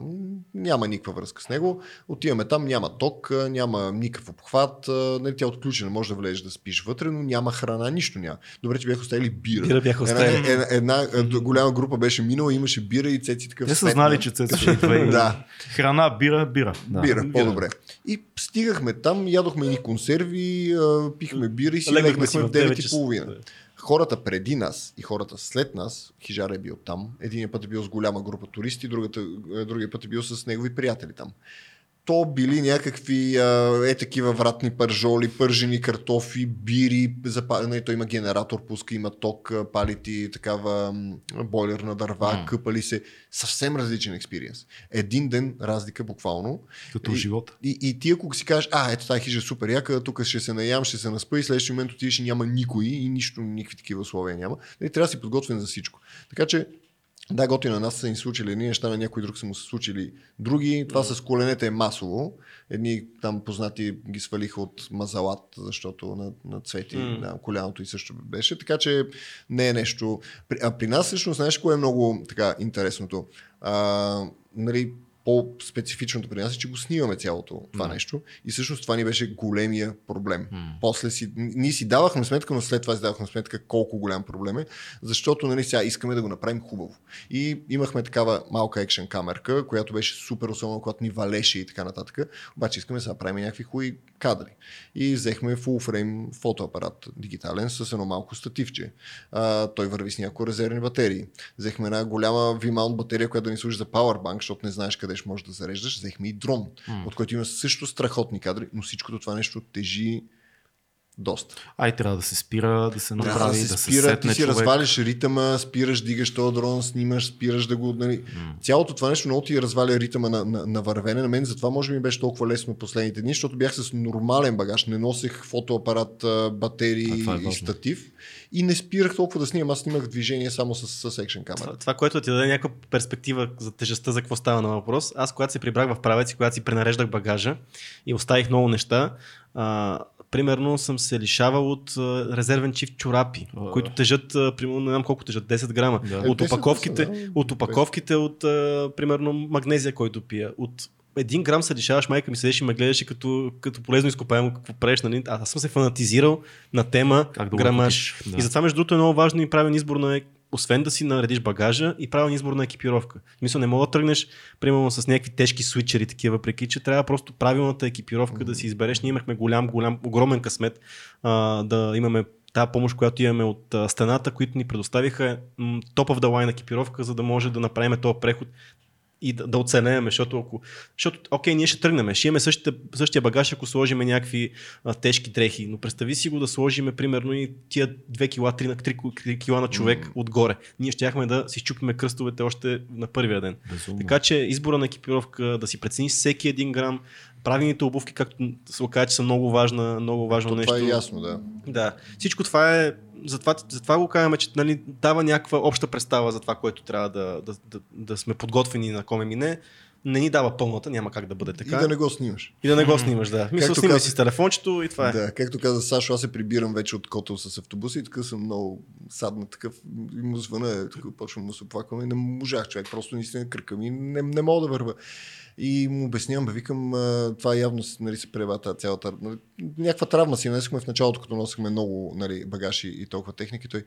няма никаква връзка с него. Отиваме там, няма ток, няма никакъв обхват. А, нали, тя е отключена, може да влезеш да спиш вътре, но няма храна, нищо няма. Добре, че бяха оставили бира. Бира бяха оставили. Една, една, една, една голяма група беше минала, имаше бира и цеци такъв Те са знали, че Цецо ще *laughs* Да. храна, бира, бира. Да. Бира, Бира. по-добре. И стигахме там, ядохме ни консерви, пихме бира и си Легнахме в в 9 9.30. Хората преди нас и хората след нас, Хижара е бил там, един път е бил с голяма група туристи, другата, е, другия път е бил с негови приятели там. То били някакви а, е такива вратни пържоли, пържени картофи, бири, запа... не, той има генератор, пуска, има ток, а, пали ти такава бойлер на дърва, М. къпали се. Съвсем различен експириенс. Един ден разлика буквално. Като в И- живота. И, и ти ако си кажеш, а, ето тази хижа е супер яка, тук ще се наям, ще се наспа и следващия момент отидеш и няма никой и нищо, никакви такива условия няма. Нали, трябва да си подготвен за всичко. Така че, да, готино на нас са им случили едни неща, на някой друг са му се случили други. Това с коленете е масово. Едни там познати ги свалиха от мазалат, защото на, на цвети М. да, коляното и също беше. Така че не е нещо. При, а при нас всъщност, знаеш, кое е много така интересното? А, нали, по-специфичното при нас е, че го снимаме цялото това Да. нещо. И всъщност това ни беше големия проблем. М. После си, ние си давахме сметка, но след това си давахме сметка колко голям проблем е, защото нали, сега искаме да го направим хубаво. И имахме такава малка екшен камерка, която беше супер, особено когато ни валеше и така нататък. Обаче искаме да направим някакви хубави кадри. И взехме frame фотоапарат дигитален с едно малко стативче. А, той върви с някои резервни батерии. Взехме една голяма V-mount батерия, която да ни служи за powerbank, защото не знаеш къде ще можеш да зареждаш. Взехме и дрон, М. от който има също страхотни кадри, но всичкото това нещо тежи доста. Ай, трябва да се спира, да се Трябва направи, да да се се, спира, сетне ти си човек. разваляш ритъма, спираш, дигаш този дрон, снимаш, спираш да го... Нали. М. Цялото това нещо много ти разваля ритъма на, на, на вървене. На мен затова може би беше толкова лесно последните дни, защото бях с нормален багаж. Не носех фотоапарат, батерии е и статив. И не спирах толкова да снимам. Аз снимах движение само с, с екшен камера. Това, това, което ти даде някаква перспектива за тежестта, за какво става на въпрос. Аз, когато се прибрах в правец и когато си пренареждах багажа и оставих много неща, а, примерно съм се лишавал от а, резервен чифт чорапи, А. които тежат, а, примерно, не знам колко тежат, 10 грама. Да. От Е, 10 опаковките, да. от опаковките от, а, примерно, магнезия, който пия. От един грам се лишаваш, майка ми седеше и ме гледаше като, като полезно изкопаемо, какво правиш, нали? Аз съм се фанатизирал на тема Как да купиш, да. И затова, между другото, е много важно и правилен избор на освен да си наредиш багажа и правилен избор на екипировка. В Мисля, не мога да тръгнеш, примерно, с някакви тежки свичери, такива, въпреки че трябва просто правилната екипировка да си избереш. Ние имахме голям, голям, огромен късмет а, да имаме тази помощ, която имаме от а, стената, които ни предоставиха топ the line екипировка, за да може да направим този преход и да, да оценеме, защото ако... Защото, окей, ние ще тръгнем, ще имаме същия, същия багаж, ако сложим някакви а, тежки дрехи, но представи си го да сложим, примерно, и тия 2 кила, 3, на 3 кила на човек М. отгоре. Ние щяхме да си щупиме кръстовете още на първия ден. Безумно. Така че избора на екипировка, да си прецениш всеки един грам, правилните обувки, както се оказа, че са много, важна, много важно То нещо. това е ясно, да. Да. Всичко това е. Затова, затова го казваме, че нали, дава някаква обща представа за това, което трябва да, да, да, да сме подготвени на коме мине. Не ни дава пълната, няма как да бъде така. И да не го снимаш. и да не го снимаш, да. Мисля, снимай каза- си с телефончето и това е. Да, както каза Сашо, аз се прибирам вече от Котел с автобуса и така съм много садна такъв и му звъна, тук почвам му се оплаквам и не можах човек, просто наистина кръка ми, не, не мога да върва. И му обяснявам, бе, викам, това явно нали, се преба цялата, нали, някаква травма си нанесохме в началото, като носихме много нали, багаж и, и толкова техники. Той,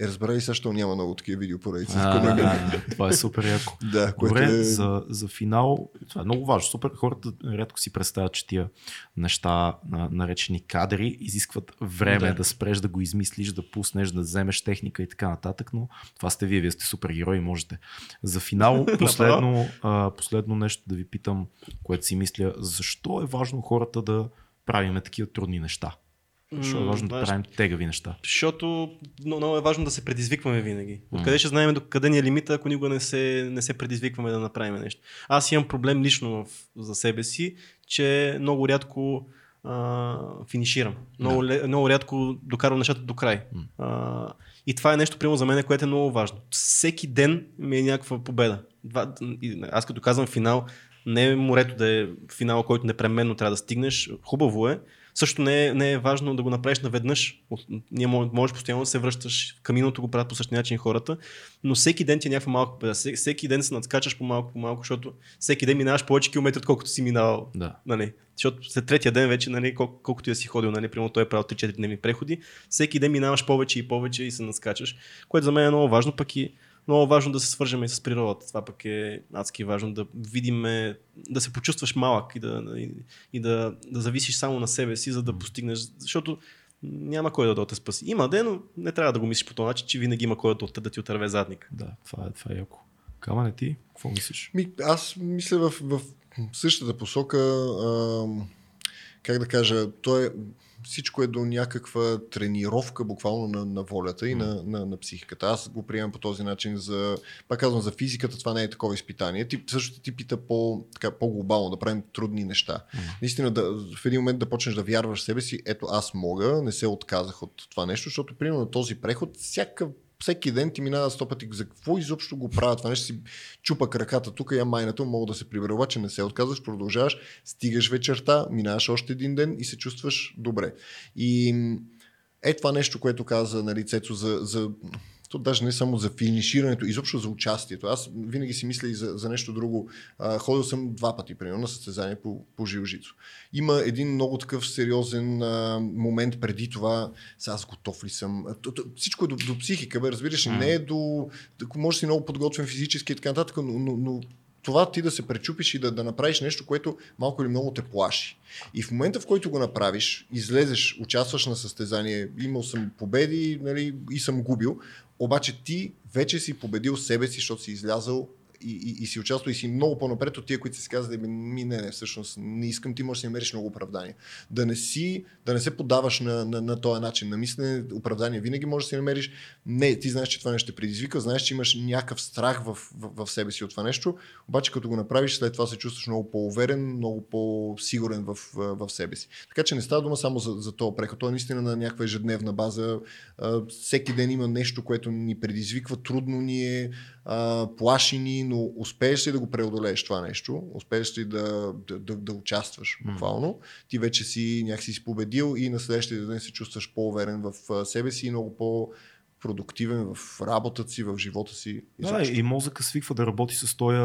Е, разбрали защо няма много такива видеопоредици. А, да, това е супер яко. *laughs* да, което Добре, е... за, за финал, това е много важно. Супер, хората рядко си представят, че тия неща, на- наречени кадри, изискват време да. Да. спреш, да го измислиш, да пуснеш, да вземеш техника и така нататък, но това сте вие, вие сте супергерои можете. За финал, *laughs* последно, последно нещо да ви питам, което си мисля, защо е важно хората да правиме такива трудни неща? Защо е важно да правим тегави неща? Защото много, много е важно да се предизвикваме винаги. Откъде ще знаем до къде ни е лимита, ако никога не се, не се предизвикваме да направим нещо. Аз имам проблем лично в, за себе си, че много рядко а, финиширам. Много, да. много рядко докарвам нещата до край. А, и това е нещо, примерно, за мен, което е много важно. Всеки ден ми е някаква победа. Два, аз като казвам финал, не е морето да е финал, който непременно трябва да стигнеш. Хубаво е. Също не е, не е важно да го направиш наведнъж. Ние мож- можеш постоянно да се връщаш. Каминото го правят по същия начин хората, но всеки ден ти е някаква малка победа. Всеки, ден се надскачаш по малко по малко, защото всеки ден минаваш повече километри, отколкото си минавал. Да. Нали? Защото след третия ден вече, нали, кол- колкото и да си ходил, нали, примерно той е правил 3-4 дневни преходи, всеки ден минаваш повече и повече и се надскачаш, което за мен е много важно, пък и много важно да се свържем и с природата. Това пък е адски важно да видим, да се почувстваш малък и да, и, и да, да зависиш само на себе си, за да постигнеш, защото няма кой да те спаси. Има ден, но не трябва да го мислиш по този начин, че винаги има кой да, да ти отърве задник. Да, това е, това е яко. Камане ти, какво мислиш? Ми, аз мисля в, в същата посока, а, как да кажа, то е, всичко е до някаква тренировка буквално на, на волята и на, на, на психиката. Аз го приемам по този начин за, пак казвам, за физиката това не е такова изпитание. Ти, също ти пита по, така, по-глобално, да правим трудни неща. Наистина, да, в един момент да почнеш да вярваш в себе си, ето аз мога, не се отказах от това нещо, защото примерно на този преход всяка всеки ден ти минава сто пъти. За какво изобщо го правят? Това нещо си чупа краката тук, я майната, мога да се прибера, обаче не се отказваш, продължаваш, стигаш вечерта, минаваш още един ден и се чувстваш добре. И е това нещо, което каза на лицето за, за то даже не само за финиширането, изобщо за участието. Аз винаги си мисля и за, за нещо друго. А, ходил съм два пъти, примерно, на състезание по, по жилжицо. Има един много такъв сериозен а, момент преди това, сега аз готов ли съм. А, то- то- Всичко е до, до психика, бе, разбираш, ли? не е до... Може си много подготвен физически и така нататък, но, но, но това ти да се пречупиш и да, да направиш нещо, което малко или много те плаши. И в момента, в който го направиш, излезеш, участваш на състезание, имал съм победи нали, и съм губил, обаче ти вече си победил себе си, защото си излязал и, и, и си участвал и си много по-напред от тия, които си казали, ми не, не, всъщност не искам, ти можеш да си намериш много оправдание. Да не си, да не се подаваш на, на, на този начин на мислене, оправдание винаги можеш да си намериш. Не, ти знаеш, че това нещо ще предизвика, знаеш, че имаш някакъв страх в, в, в себе си от това нещо, обаче като го направиш, след това се чувстваш много по-уверен, много по-сигурен в, в себе си. Така че не става дума само за, за този преход. Той е наистина на някаква ежедневна база. Всеки ден има нещо, което ни предизвиква, трудно ни е, плаши ни, но успееш ли да го преодолееш това нещо, успееш ли да, да, да, да участваш буквално, ти вече си някакси си победил и на следващия ден се чувстваш по-уверен в себе си и много по- продуктивен в работата си, в живота си. Да, и мозъка свиква да работи с този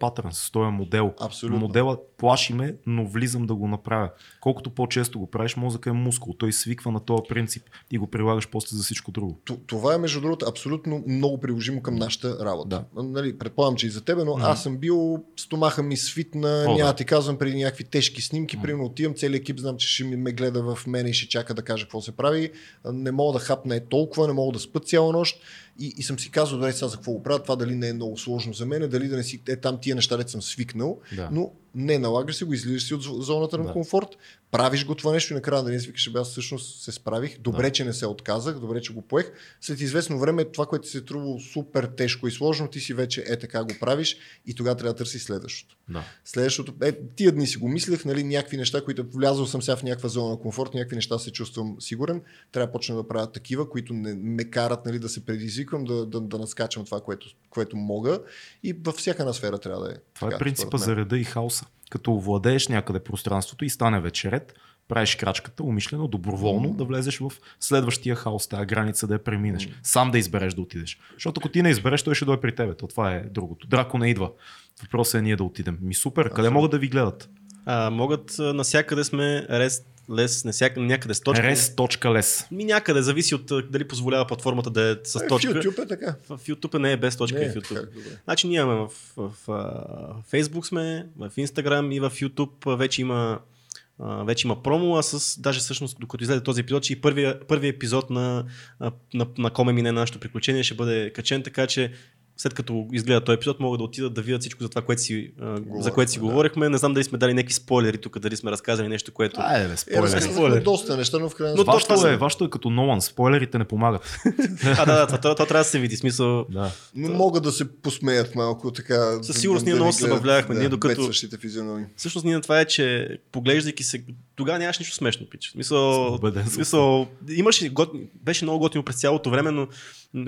патърн, с този модел. Абсолютно. Моделът плаши ме, но влизам да го направя. Колкото по-често го правиш, мозъка е мускул. Той свиква на този принцип и го прилагаш после за всичко друго. Т- Това е, между другото, абсолютно много приложимо към нашата работа. Да. Нали, предполагам, че и за тебе, но аз съм бил, стомаха ми свитна, О, няма да. да ти казвам преди някакви тежки снимки, примерно отивам, целият екип знам, че ще ми ме гледа в мене и ще чака да каже какво се прави. Не мога да хапне толкова, не мога да спа цяла нощ. И, и съм си казал, дай сега за какво го правя, това дали не е много сложно за мен, дали да не си, е там тия неща, дето съм свикнал, Да. но не налагаш си го, излизаш си от зо- зоната на Да. комфорт, правиш го това нещо и накрая да не си викаш, бе, аз всъщност се справих, добре, Да. че не се отказах, добре, че го поех. След известно време това, което се е трувало супер тежко и сложно, ти си вече е така го правиш и тогава трябва да търсиш следващото. Да. Следващото, е, тия дни си го мислех, нали, някакви неща, които влязъл съм сега в някаква зона на комфорт, някакви неща се чувствам сигурен, трябва да почна да правя такива, които не ме карат нали, да се предизвиквам, да, да, да наскачам това, което, което мога и във всяка една сфера трябва да е. Това е така, принципа според мен. за реда и хаоса. Като овладееш някъде пространството и стане вече ред, правиш крачката умишлено, доброволно да влезеш в следващия хаос, тази граница да я преминеш. Сам да избереш да отидеш. Защото ако ти не избереш, той ще дойде при тебе. То това е другото. Драко не идва. Въпросът е ние да отидем. Ми супер, къде могат да ви гледат? А, могат насякъде сме Rest лес, не всяка, някъде с точка. Res.les. Ми някъде, зависи от а, дали позволява платформата да е с Е, в точка. YouTube е така. В YouTube не е без точка Не, в YouTube. как, добре. Значи ние имаме в, в, в а, Facebook сме, в Instagram и в YouTube а, вече има а, вече има промо, а с, даже всъщност, докато излезе този епизод, че и първия, първия епизод на, а, на, на Коме мине нашето приключение ще бъде качен, така че след като изгледат този епизод, могат да отидат да видят всичко за това, което си, а, за което си да. говорихме. Не знам дали сме дали някакви спойлери тук, дали сме разказали нещо, което... Айде, бе, Е, спойлери. разказахме Спойлер. доста неща, но в крайна Но сметка... то- това Вашето е, вашето е като Нолан. Спойлерите не помагат. *laughs* А, да, да, това, това, това трябва да се види. Смисъл, Да. Но могат да се посмеят малко така. Със сигурност да- ние да много се забавлявахме, да, ние докато-. Всъщност ние на това е, че поглеждайки се, тогава нямаш нищо смешно, пич. Смисъл, смисъл имаше, гот, беше много готино през цялото време, но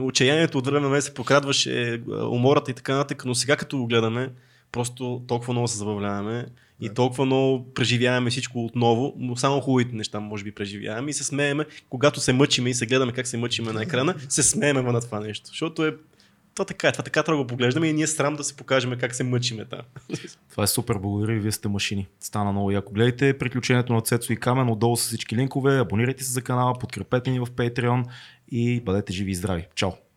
отчаянието от време на време се покрадваше, е, умората и така нататък, но сега като го гледаме, просто толкова много се забавляваме и толкова много преживяваме всичко отново, но само хубавите неща може би преживяваме и се смееме, когато се мъчиме и се гледаме как се мъчиме на екрана, се смееме на това нещо, защото е това така е, това така трябва да го поглеждаме и ние срам да се покажем как се мъчиме там. Това е супер, благодаря ви, вие сте машини. Стана много яко. Гледайте приключението на Цецо и Камен, отдолу са всички линкове, абонирайте се за канала, подкрепете ни в Patreon и бъдете живи и здрави. Чао!